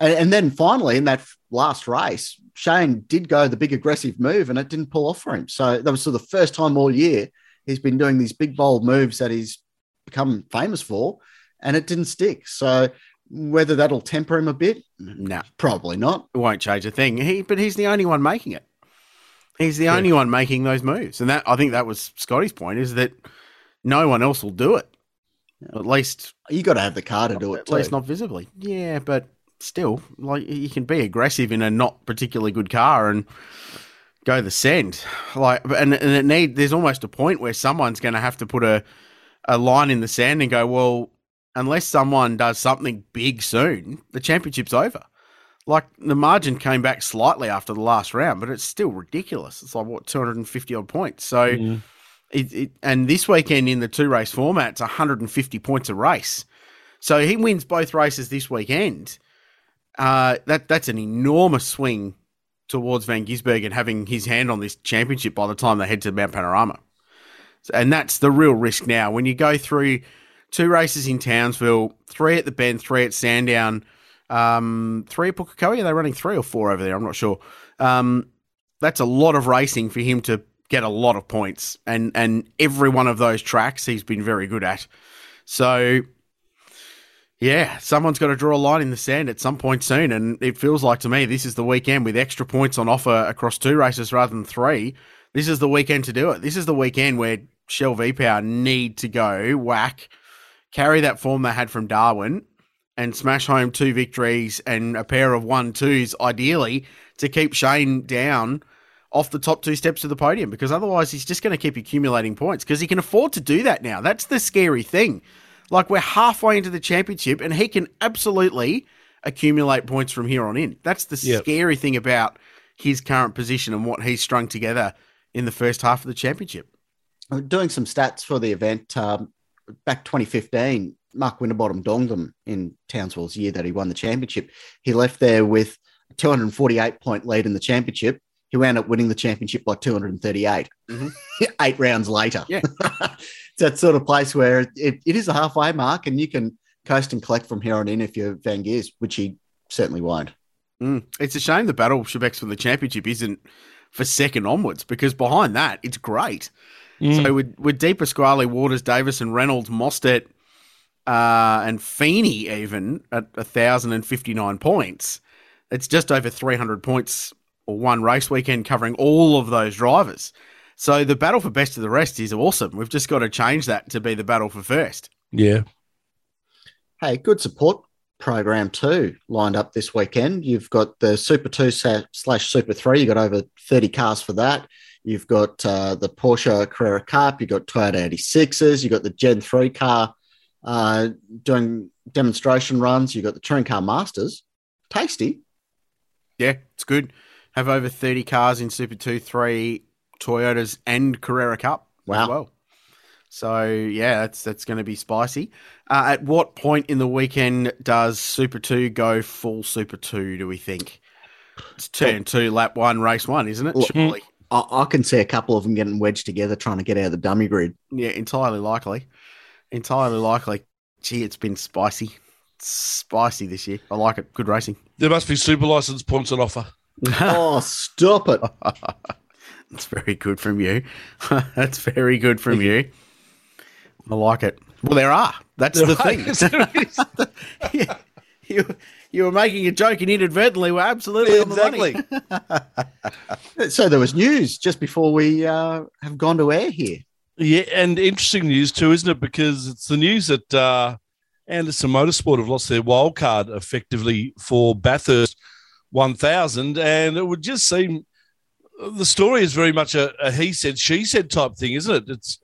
And, and then finally, in that last race, Shane did go the big aggressive move and it didn't pull off for him. So that was sort of the first time all year he's been doing these big, bold moves that he's become famous for, and it didn't stick. So whether that'll temper him a bit, No, probably not. it won't change a thing. He, but he's the only one making it. He's the Yeah. only one making those moves, and that I think that was Scotty's point is that no one else will do it. At least, You got to have the car to do it at too. least not visibly. Yeah, but still, like you can be aggressive in a not particularly good car and go the send. Like, and, and it need there's almost a point where someone's going to have to put a a line in the sand and go, well, unless someone does something big soon, the championship's over. Like the margin came back slightly after the last round, but it's still ridiculous. It's like what 250 odd points. So it, it and this weekend in the two race format, it's 150 points a race. So he wins both races this weekend. Uh, that that's an enormous swing towards Van Gisbergen having his hand on this championship by the time they head to Mount Panorama. And that's the real risk now. When you go through two races in Townsville, three at the Bend, three at Sandown, um, three at Pukekohe. Are they running three or four over there? I'm not sure. Um, that's a lot of racing for him to get a lot of points, and and every one of those tracks he's been very good at. So, yeah, someone's got to draw a line in the sand at some point soon, and it feels like to me this is the weekend with extra points on offer across two races rather than three. This is the weekend to do it. This is the weekend where Shell V Power need to go whack, carry that form they had from Darwin, and smash home two victories and a pair of one twos, ideally, to keep Shane down off the top two steps of the podium because otherwise he's just going to keep accumulating points because he can afford to do that now. That's the scary thing. Like we're halfway into the championship and he can absolutely accumulate points from here on in. That's the Yep. scary thing about his current position and what he's strung together in the first half of the championship. Doing some stats for the event um, back 2015 mark winterbottom donged them in townsville's year that he won the championship he left there with a 248 point lead in the championship he wound up winning the championship by 238 Mhm. *laughs* eight rounds later Yeah. *laughs* it's that sort of place where it, it is a halfway mark and you can coast and collect from here on in if you're van gears which he certainly won't Mm. It's a shame the battle Shebex for the championship isn't for second onwards because behind that it's great. Mm. So with with De Pasquale, Waters, and Reynolds, Mostert, uh, and Feeney even at thousand and fifty nine points, it's just over three hundred points or one race weekend covering all of those drivers. So the battle for best of the rest is awesome. We've just got to change that to be the battle for first. yeah. Hey, good support program too lined up this weekend. You've got the Super 2 slash Super 3. You've got over 30 cars for that. You've got uh, the Porsche Carrera Cup. You've got Toyota 86s. You've got the Gen 3 car uh, doing demonstration runs. You've got the Touring Car Masters. Tasty. Yeah, it's good. Have over 30 cars in Super 2, 3 Toyotas and Carrera Cup Wow. as well. So, yeah, that's that's going to be spicy. Uh, at what point in the weekend does Super 2 go full Super 2, do we think? It's turn two, lap one, race one, isn't it? Surely. I, I can see a couple of them getting wedged together trying to get out of the dummy grid. Yeah, entirely likely. Entirely likely. Gee, it's been spicy. It's spicy this year. I like it. Good racing. There must be super license points on offer. *laughs* oh, stop it. That's very good from you. *laughs* That's very good from you. I like it. Well, there are. That's the thing. *laughs* Yeah. you, you were making a joke and inadvertently were absolutely on the money. exactly. So there was news just before we uh, have gone to air here. Yeah, and interesting news too, isn't it? Because it's the news that uh, Anderson Motorsport have lost their wild card effectively for Bathurst 1000, and it would just seem the story is very much a, a he said she said type thing, isn't it? It's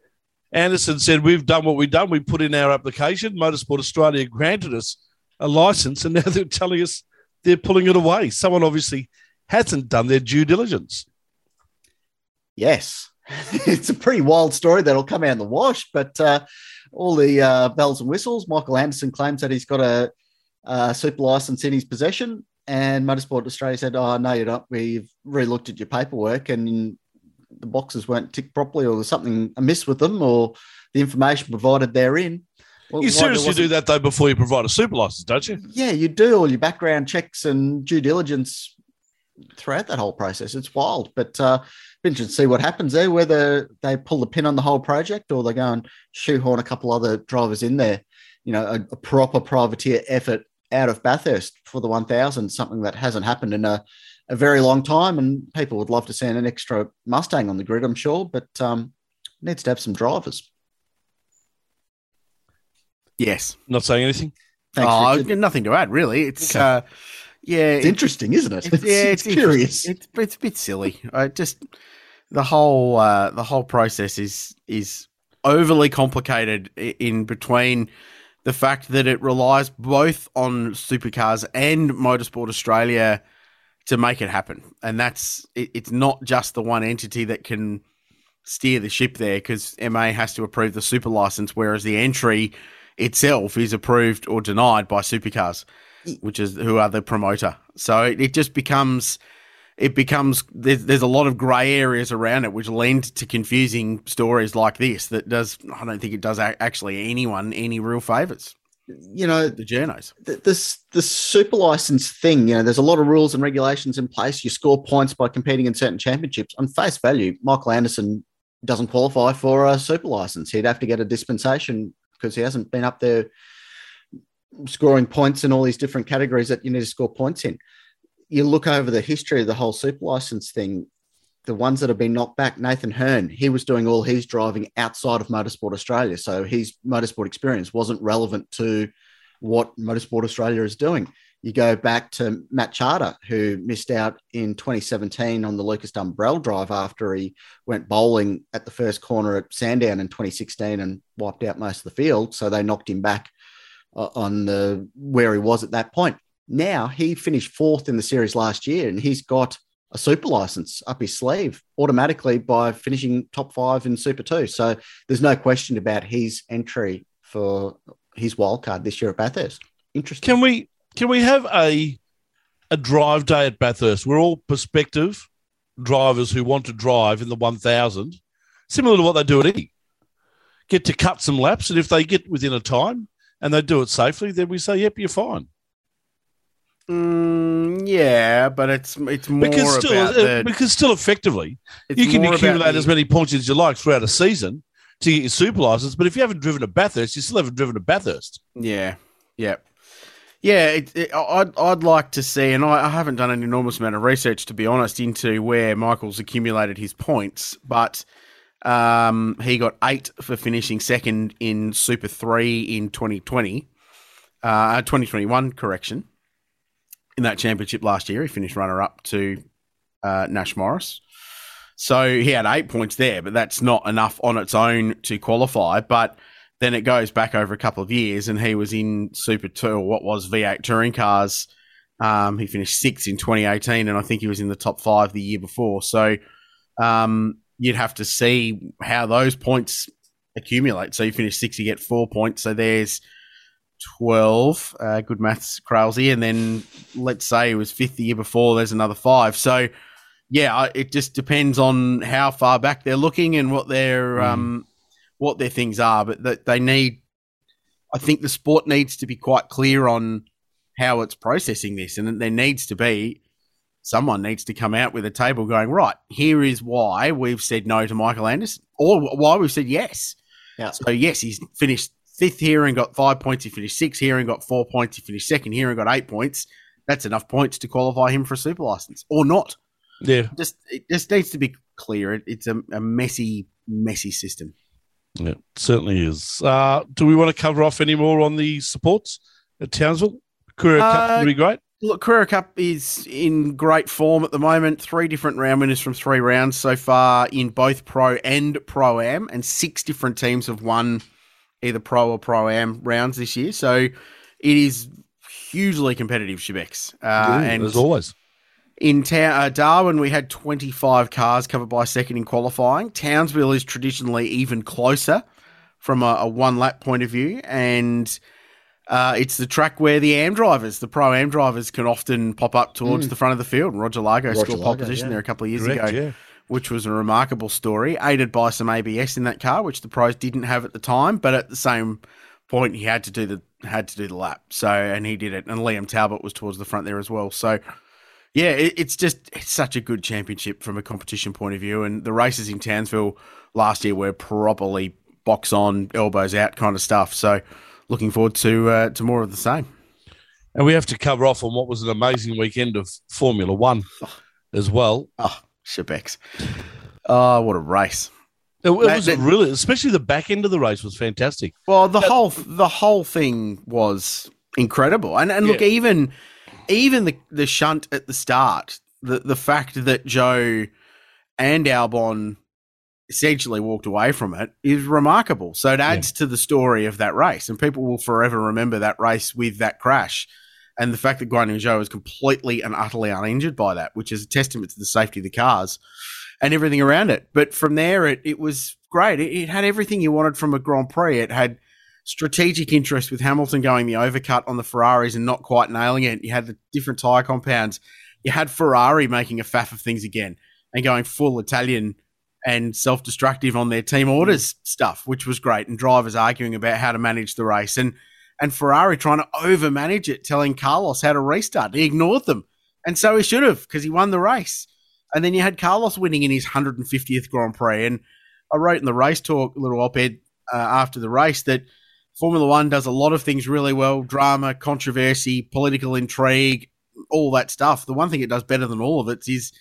Anderson said we've done what we've done. We put in our application. Motorsport Australia granted us a license, and now *laughs* they're telling us they're pulling it away. Someone obviously hasn't done their due diligence. Yes, *laughs* it's a pretty wild story that'll come out in the wash, but uh, all the uh, bells and whistles. Michael Anderson claims that he's got a, a super license in his possession, and Motorsport Australia said, "Oh no, you don't. We've re-looked at your paperwork, and the boxes weren't ticked properly, or there's something amiss with them, or the information provided therein." Well, you seriously do that though before you provide a super license, don't you? Yeah, you do all your background checks and due diligence throughout that whole process. It's wild, but uh, interested to see what happens there. Whether they pull the pin on the whole project or they go and shoehorn a couple other drivers in there. You know, a, a proper privateer effort out of Bathurst for the 1000, something that hasn't happened in a, a very long time. And people would love to see an extra Mustang on the grid, I'm sure, but um, needs to have some drivers. Yes. Not saying anything? Thanks, oh, Richard. nothing to add, really. It's okay. uh, yeah, it's interesting, isn't it? It's, yeah, it's, it's curious. It's, it's a bit silly. I just the whole uh, the whole process is is overly complicated in between the fact that it relies both on supercars and Motorsport Australia to make it happen, and that's it, it's not just the one entity that can steer the ship there because MA has to approve the super license, whereas the entry itself is approved or denied by supercars, which is who are the promoter. So it, it just becomes it becomes there's, there's a lot of grey areas around it, which lend to confusing stories like this. That does I don't think it does actually anyone any real favors. You know the journos. This the super license thing. You know, there's a lot of rules and regulations in place. You score points by competing in certain championships. On face value, Michael Anderson doesn't qualify for a super license. He'd have to get a dispensation because he hasn't been up there scoring points in all these different categories that you need to score points in you look over the history of the whole super license thing, the ones that have been knocked back, Nathan Hearn, he was doing all his driving outside of Motorsport Australia. So his motorsport experience wasn't relevant to what Motorsport Australia is doing. You go back to Matt Chahda, who missed out in 2017 on the Lucas Dumbrell drive after he went bowling at the first corner at Sandown in 2016 and wiped out most of the field. So they knocked him back uh, on the where he was at that point. Now he finished fourth in the series last year, and he's got a super license up his sleeve automatically by finishing top five in Super Two. So there's no question about his entry for his wild card this year at Bathurst. Interesting. Can we can we have a a drive day at Bathurst? We're all prospective drivers who want to drive in the 1000, similar to what they do at E. Get to cut some laps, and if they get within a time and they do it safely, then we say, "Yep, you're fine." Mm, yeah, but it's it's more because still uh, the, because still effectively you can accumulate as many points as you like throughout a season to get your super license. But if you haven't driven a Bathurst, you still haven't driven a Bathurst. Yeah, yeah, yeah. It, it, I'd I'd like to see, and I, I haven't done an enormous amount of research to be honest into where Michael's accumulated his points, but. Um, he got eight for finishing second in Super 3 in 2020, uh, 2021, correction in that championship last year. He finished runner up to uh, Nash Morris. So he had eight points there, but that's not enough on its own to qualify. But then it goes back over a couple of years, and he was in Super 2, or what was V8 touring cars. Um, he finished sixth in 2018, and I think he was in the top five the year before. So um, you'd have to see how those points accumulate. So you finish sixth, you get four points. So there's 12. Uh, good maths, Crailsy. And then let's say it was fifth the year before, there's another five. So, yeah, it just depends on how far back they're looking and what their mm. um, what their things are. But that they need, I think the sport needs to be quite clear on how it's processing this, and there needs to be someone needs to come out with a table going right. Here is why we've said no to Michael Anderson, or why we've said yes. Yeah. So yes, he's finished fifth here and got five points. He finished sixth here and got four points. He finished second here and got eight points. That's enough points to qualify him for a super license or not. Yeah. Just it just needs to be clear. It, it's a, a, messy, messy system. Yeah, it certainly is. Uh, do we want to cover off any more on the supports at Townsville? Carrera uh, Cup would be great. Look, Carrera Cup is in great form at the moment. Three different round winners from three rounds so far in both Pro and Pro Am, and six different teams have won either pro or pro am rounds this year. So it is hugely competitive, Shebex. Uh, and as always, In ta- uh, Darwin, we had 25 cars covered by second in qualifying. Townsville is traditionally even closer from a, a one lap point of view. And uh, it's the track where the AM drivers, the pro AM drivers, can often pop up towards the front of the field. Roger Lago Roger scored pole position yeah. there a couple of years Correct, ago yeah. Which was a remarkable story, aided by some ABS in that car, which the pros didn't have at the time. But at the same point, he had to do the had to do the lap. So and he did it, and Liam Talbot was towards the front there as well. So yeah, it, it's just it's such a good championship from a competition point of view, and the races in Townsville last year were properly box on, elbows out kind of stuff. So looking forward to uh, to more of the same. And we have to cover off on what was an amazing weekend of Formula One as well. Oh, Shebex. Oh, what a race! It, it was that- really, especially the back end of the race was fantastic. Well, the whole the whole thing was incredible, and and look, Yeah. even even the the shunt at the start, the the fact that Zhou and Albon essentially walked away from it is remarkable. So it adds to the story of that race, and people will forever remember that race with that crash. And the fact that Guan Zhou was completely and utterly uninjured by that, which is a testament to the safety of the cars and everything around it. But from there, it, it was great. It, it had everything you wanted from a Grand Prix. It had strategic interest with Hamilton going the overcut on the Ferraris and not quite nailing it. You had the different tyre compounds. You had Ferrari making a faff of things again and going full Italian and self destructive on their team orders stuff, which was great. And drivers arguing about how to manage the race and and Ferrari trying to overmanage it, telling Carlos how to restart. He ignored them. And so he should have because he won the race. And then you had Carlos winning in his 150th Grand Prix. And I wrote in the race talk little op ed uh, after the race that Formula One does a lot of things really well drama, controversy, political intrigue, all that stuff. The one thing it does better than all of it is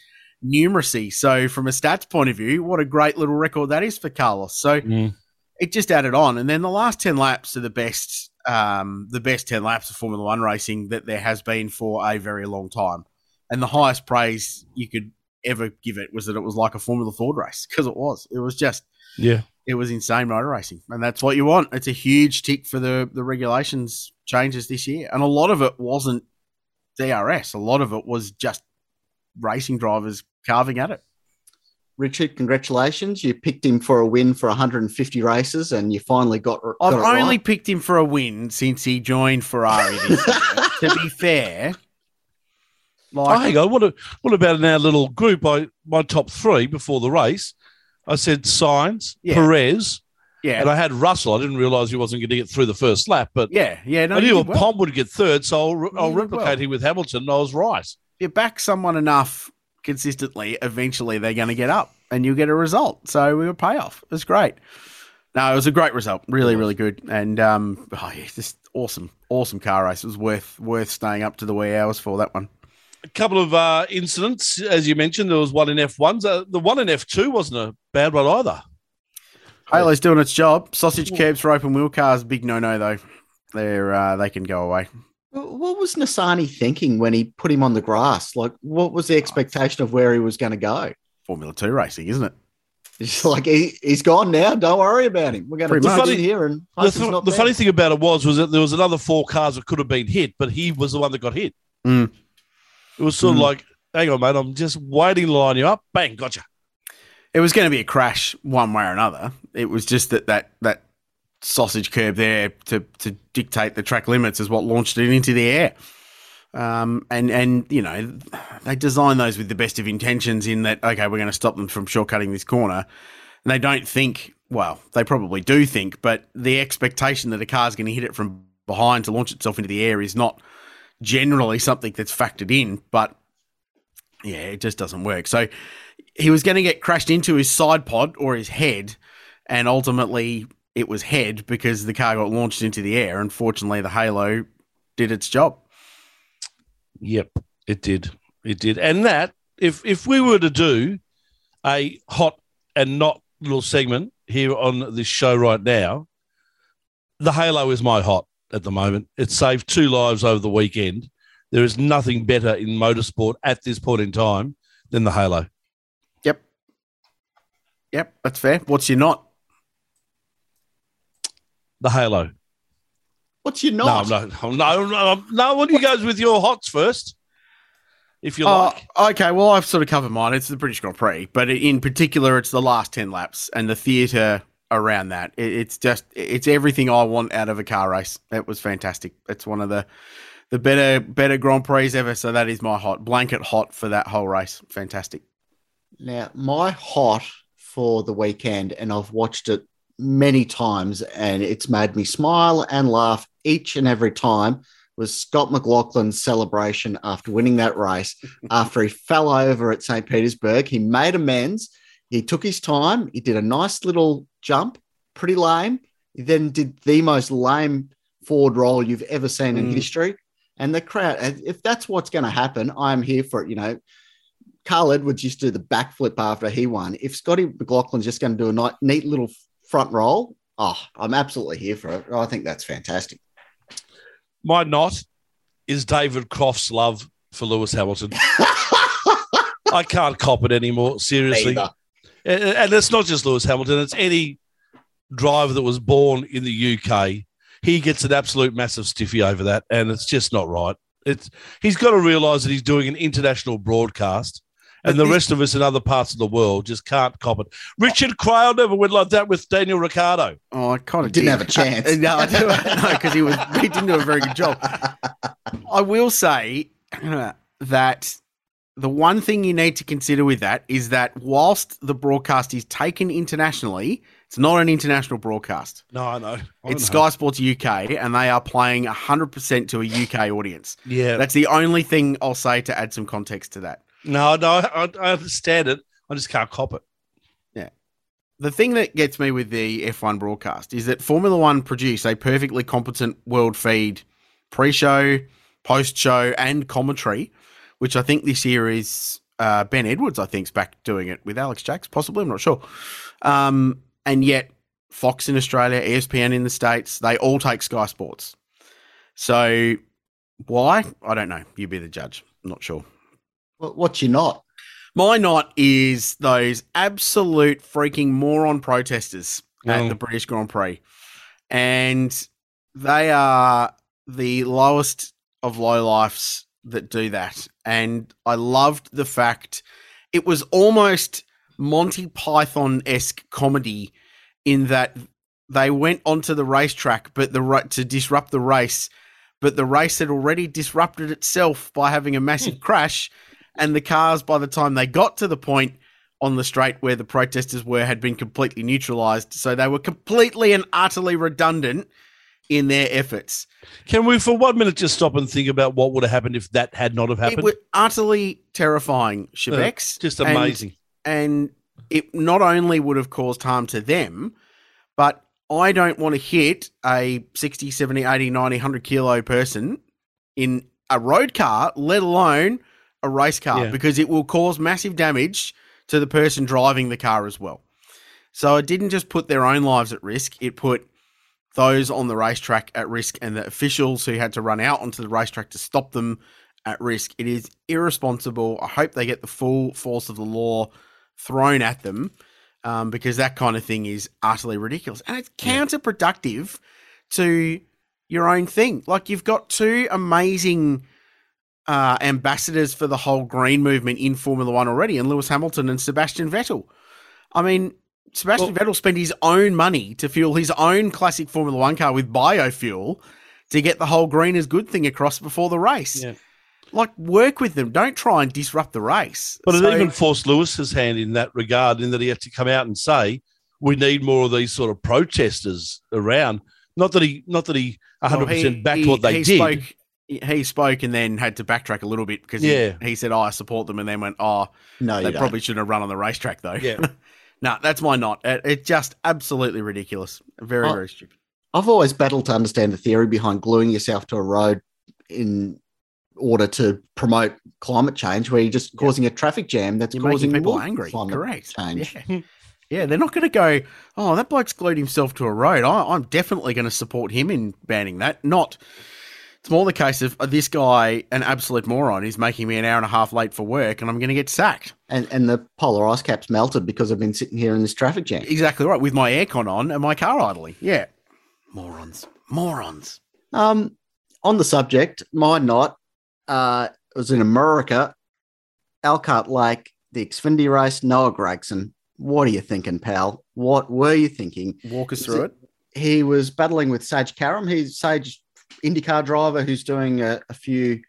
numeracy. So, from a stats point of view, what a great little record that is for Carlos. So, it just added on. And then the last 10 laps are the best. Um, the best 10 laps of Formula One racing that there has been for a very long time. And the highest praise you could ever give it was that it was like a Formula Ford race because it was. It was just Yeah. it was insane motor racing, and that's what you want. It's a huge tick for the the regulations changes this year, and a lot of it wasn't DRS. A lot of it was just racing drivers carving at it. Richard, congratulations. You picked him for a win for 150 races and you finally got, got I've it only right. picked him for a win since he joined Ferrari. This *laughs* to be fair, Oh, like hang on. What, a, what about in our little group? I, my top three before the race, I said Sainz, Yeah. Perez, yeah, and I had Russell. I didn't realise he wasn't going to get through the first lap, but yeah, yeah. No, I knew did well. Pom would get third, so I'll, I'll replicate well. him with Hamilton, and I was right. you back someone enough consistently, eventually they're going to get up and you get a result. So we were payoff. It was great. No, it was a great result. Really, really good. And um, oh yeah, just awesome, awesome car race. It was worth worth staying up to the wee hours for that one. A couple of uh, incidents, as you mentioned, there was one in F1. Uh, the one in F2 wasn't a bad one either. Halo's doing its job. Sausage curbs for open wheel cars, big no no though. They're uh, they can go away. What was Nissany thinking when he put him on the grass? Like, what was the expectation of where he was going to go? Formula Two racing, isn't it? It's *laughs* like he, he's gone now. Don't worry about him. We're going to Pretty put much. in here and The, th- the funny thing about it was, was that there was another four cars that could have been hit, but he was the one that got hit. Mm. It was sort of Mm. like, hang on, mate, I'm just waiting to line you up. Bang, gotcha. It was going to be a crash one way or another. It was just that that that sausage curb there to to dictate the track limits is what launched it into the air. Um, and and you know they design those with the best of intentions in that okay we're going to stop them from shortcutting this corner. And they don't think well they probably do think, but the expectation that a car's going to hit it from behind to launch itself into the air is not generally something that's factored in. But yeah, it just doesn't work. So he was going to get crashed into his side pod or his head, and ultimately it was head because the car got launched into the air. Unfortunately, the Halo did its job. Yep, it did. It did. And that, if if we were to do a hot and not little segment here on this show right now, the Halo is my hot at the moment. It saved two lives over the weekend. There is nothing better in motorsport at this point in time than the Halo. Yep. Yep, that's fair. What's your not? The Halo. What's your not? No, no, no, no, no. No, what do you guys with your hots first? if you Oh, like. okay, well, I've sort of covered mine. It's the British Grand Prix, but in particular, it's the last 10 laps and the theatre around that. It, it's just, it's everything I want out of a car race. It was fantastic. It's one of the the better better Grand Prix ever. So that is my hot blanket hot for that whole race. Fantastic. Now, my hot for the weekend, and I've watched it many times, and it's made me smile and laugh each and every time, was Scott McLaughlin's celebration after winning that race. *laughs* after he fell over at St. Petersburg, he made amends. He took his time. He did a nice little jump, pretty lame. He then did the most lame forward roll you've ever seen in Mm. history. And the crowd, if that's what's going to happen, I'm here for it. You know, Carl Edwards used to do the backflip after he won. If Scotty McLaughlin's just going to do a neat little front roll, oh, I'm absolutely here for it. Oh, I think that's fantastic. My not is David Croft's love for Lewis Hamilton. *laughs* I can't cop it anymore. Seriously, and, and it's not just Lewis Hamilton; it's any driver that was born in the UK. He gets an absolute massive stiffy over that, and it's just not right. It's he's got to realise that he's doing an international broadcast, and the *laughs* rest of us in other parts of the world just can't cop it. Richard Craill never went like that with Daniel Ricciardo. Oh, I kind of Didn't have a chance. no, I do, no, because he was he didn't do a very good job. I will say uh, *clears throat* that the one thing you need to consider with that is that whilst the broadcast is taken internationally, it's not an international broadcast. No, I know. I It's know. Sky Sports UK, and they are playing 100% to a UK audience. Yeah, That's the only thing I'll say to add some context to that. No, no. I, I understand it. I just can't cop it. Yeah. The thing that gets me with the F1 broadcast is that Formula One produce a perfectly competent world feed pre show, post show, and commentary, which I think this year is uh, Ben Edwards, I think, is back doing it with Alex Jacques, possibly. I'm not sure. Um, and yet, Fox in Australia, ESPN in the States, they all take Sky Sports. So, why? I don't know. You be the judge. I'm not sure. What, your you not? My not is those absolute freaking moron protesters at Mm. the British Grand Prix. And they are the lowest of low lifes that do that. And I loved the fact it was almost Monty Python esque comedy in that they went onto the racetrack, but the to disrupt the race, but the race had already disrupted itself by having a massive crash, and the cars by the time they got to the point on the straight where the protesters were had been completely neutralized, so they were completely and utterly redundant in their efforts. Can we, for one minute, just stop and think about what would have happened if that had not have happened? It was utterly terrifying, Uh, Shebex. just And- amazing. and it not only would have caused harm to them, but I don't want to hit a 60, 70, 80, 90, 100 kilo person in a road car, let alone a race car, Yeah. because it will cause massive damage to the person driving the car as well. So it didn't just put their own lives at risk, it put those on the racetrack at risk and the officials who had to run out onto the racetrack to stop them at risk. It is irresponsible. I hope they get the full force of the law thrown at them um, because that kind of thing is utterly ridiculous. And it's counterproductive to your own thing. Like you've got two amazing uh, ambassadors for the whole green movement in Formula One already, and Lewis Hamilton and Sebastian Vettel. I mean, Sebastian Vettel spent his own money to fuel his own classic Formula One car with biofuel to get the whole green is good thing across before the race. Yeah. Like, work with them. Don't try and disrupt the race. But So- it even forced Lewis's hand in that regard, in that he had to come out and say, "We need more of these sort of protesters around." Not that he, not that he, one hundred percent backed what they he did. Spoke, he spoke and then had to backtrack a little bit because he, Yeah. he said, "Oh, I support them," and then went, "Oh, No, they don't. probably shouldn't have run on the racetrack though." Yeah. *laughs* no, that's my not. It, it's just absolutely ridiculous. Very, Oh. very stupid. I've always battled to understand the theory behind gluing yourself to a road in order to promote climate change, where you're just Yeah. causing a traffic jam that's You're causing people more angry. Correct. change. Yeah. *laughs* yeah, they're not going to go. Oh, that bloke's glued himself to a road. I, I'm definitely going to support him in banning that. Not. It's more the case of uh, this guy, an absolute moron, is making me an hour and a half late for work, and I'm going to get sacked. And and the polar ice caps melted because I've been sitting here in this traffic jam. Exactly right. With my aircon on and my car idling. Yeah. Morons. Morons. Um, on the subject, my not uh, was in America. Elkhart Lake, the Xfinity race, Noah Gragson. What are you thinking, pal? What were you thinking? Walk us through it. He was battling with Sage Karam. He's Sage IndyCar driver who's doing a, a few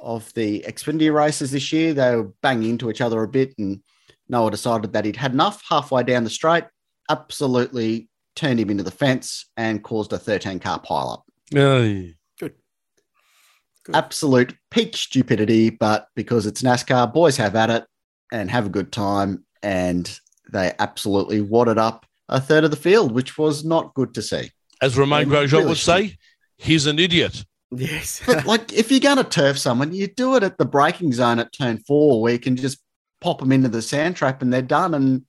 of the Xfinity races this year. They were banging into each other a bit, and Noah decided that he'd had enough halfway down the straight, absolutely turned him into the fence and caused a 13 car pileup. Aye. Good. Absolute peak stupidity, but because it's NASCAR, boys have at it and have a good time. And they absolutely wadded up a third of the field, which was not good to see. As Romain Yeah, Grosjean really would say, he's an idiot. Yes. *laughs* But like, if you're going to turf someone, you do it at the braking zone at turn four, where you can just pop them into the sand trap and they're done, and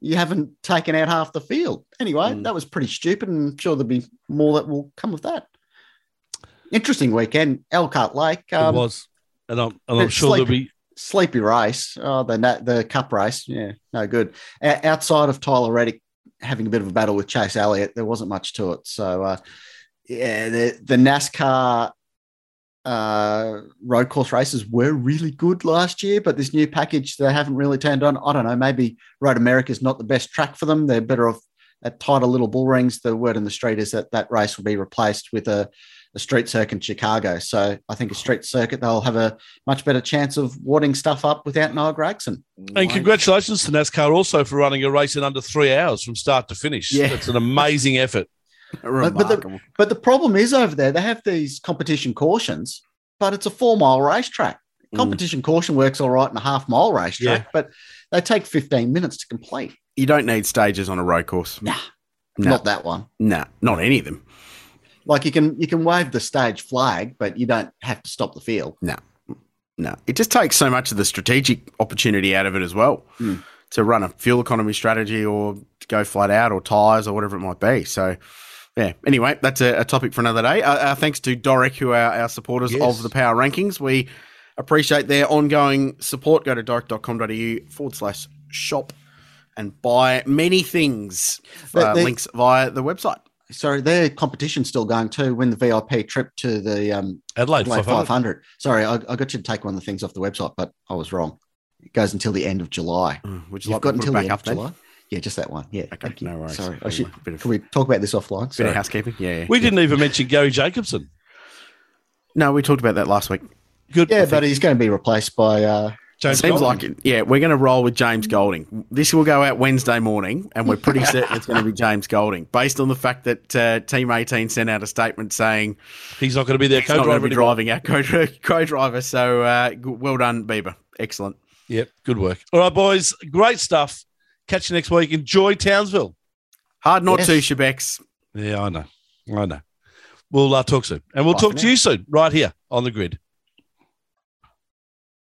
you haven't taken out half the field. Anyway, Mm. that was pretty stupid, and I'm sure there'll be more that will come of that. Interesting weekend, Elkhart Lake. Um, it was. And I'm, and I'm sure like- there'll be. sleepy race. Oh, the the cup race, yeah, no good. O- outside of Tyler Reddick having a bit of a battle with Chase Elliott, there wasn't much to it. So, uh, yeah, the the NASCAR uh, road course races were really good last year, but this new package they haven't really turned on. I don't know. Maybe Road America is not the best track for them. They're better off at tighter little bull rings. The word in the street is that that race will be replaced with a, a street circuit in Chicago. So I think a street circuit they'll have a much better chance of wadding stuff up without Noah Gragson. And congratulations to NASCAR also for running a race in under three hours from start to finish. Yeah. It's an amazing effort. But the- Remarkable. But the problem is over there, they have these competition cautions, but it's a four mile racetrack. Mm. Competition caution works all right in a half mile racetrack, Yeah. but they take 15 minutes to complete. You don't need stages on a road course. Nah, No. not that one. Nah, not any of them. Like you can you can wave the stage flag, but you don't have to stop the field. No, No. it just takes so much of the strategic opportunity out of it as well Hmm. to run a fuel economy strategy or to go flat out or tires or whatever it might be. So, yeah. Anyway, that's a, a topic for another day. Uh, uh, thanks to Doric, who are our supporters Yes. of the Power Rankings. We appreciate their ongoing support. Go to doric.com.au forward slash shop and buy many things. Uh, they- links via the website. Sorry, their competition's still going too. Win the VIP trip to the um, Adelaide, Adelaide 500. 500. Sorry, I, I got you to take one of the things off the website, but I was wrong. It goes until the end of July. Mm, Would you You've like got to put until it the end up of then? July. Yeah, just that one. Yeah. Okay, thank you. no worries. Sorry, I should, of- bit of- can we talk about this offline? Bit Sorry. of housekeeping. Yeah, yeah. We didn't even mention Garry Jacobson. No, we talked about that last week. Good. Yeah, but he's going to be replaced by uh, James Seems Golding. like it. Yeah, we're going to roll with James Golding. This will go out Wednesday morning, and we're pretty certain it's going to be James Golding, based on the fact that uh, Team 18 sent out a statement saying he's not going to be their he's not going to co-driver be driving our *laughs* co- co-driver. So uh, well done, Bieber. Excellent. Yep, good work. All right, boys, great stuff. Catch you next week. Enjoy Townsville. Hard not Yes. to, Shebex. Yeah, I know. I know. We'll uh, talk soon. And we'll Bye talk to now. you soon, right here on the grid.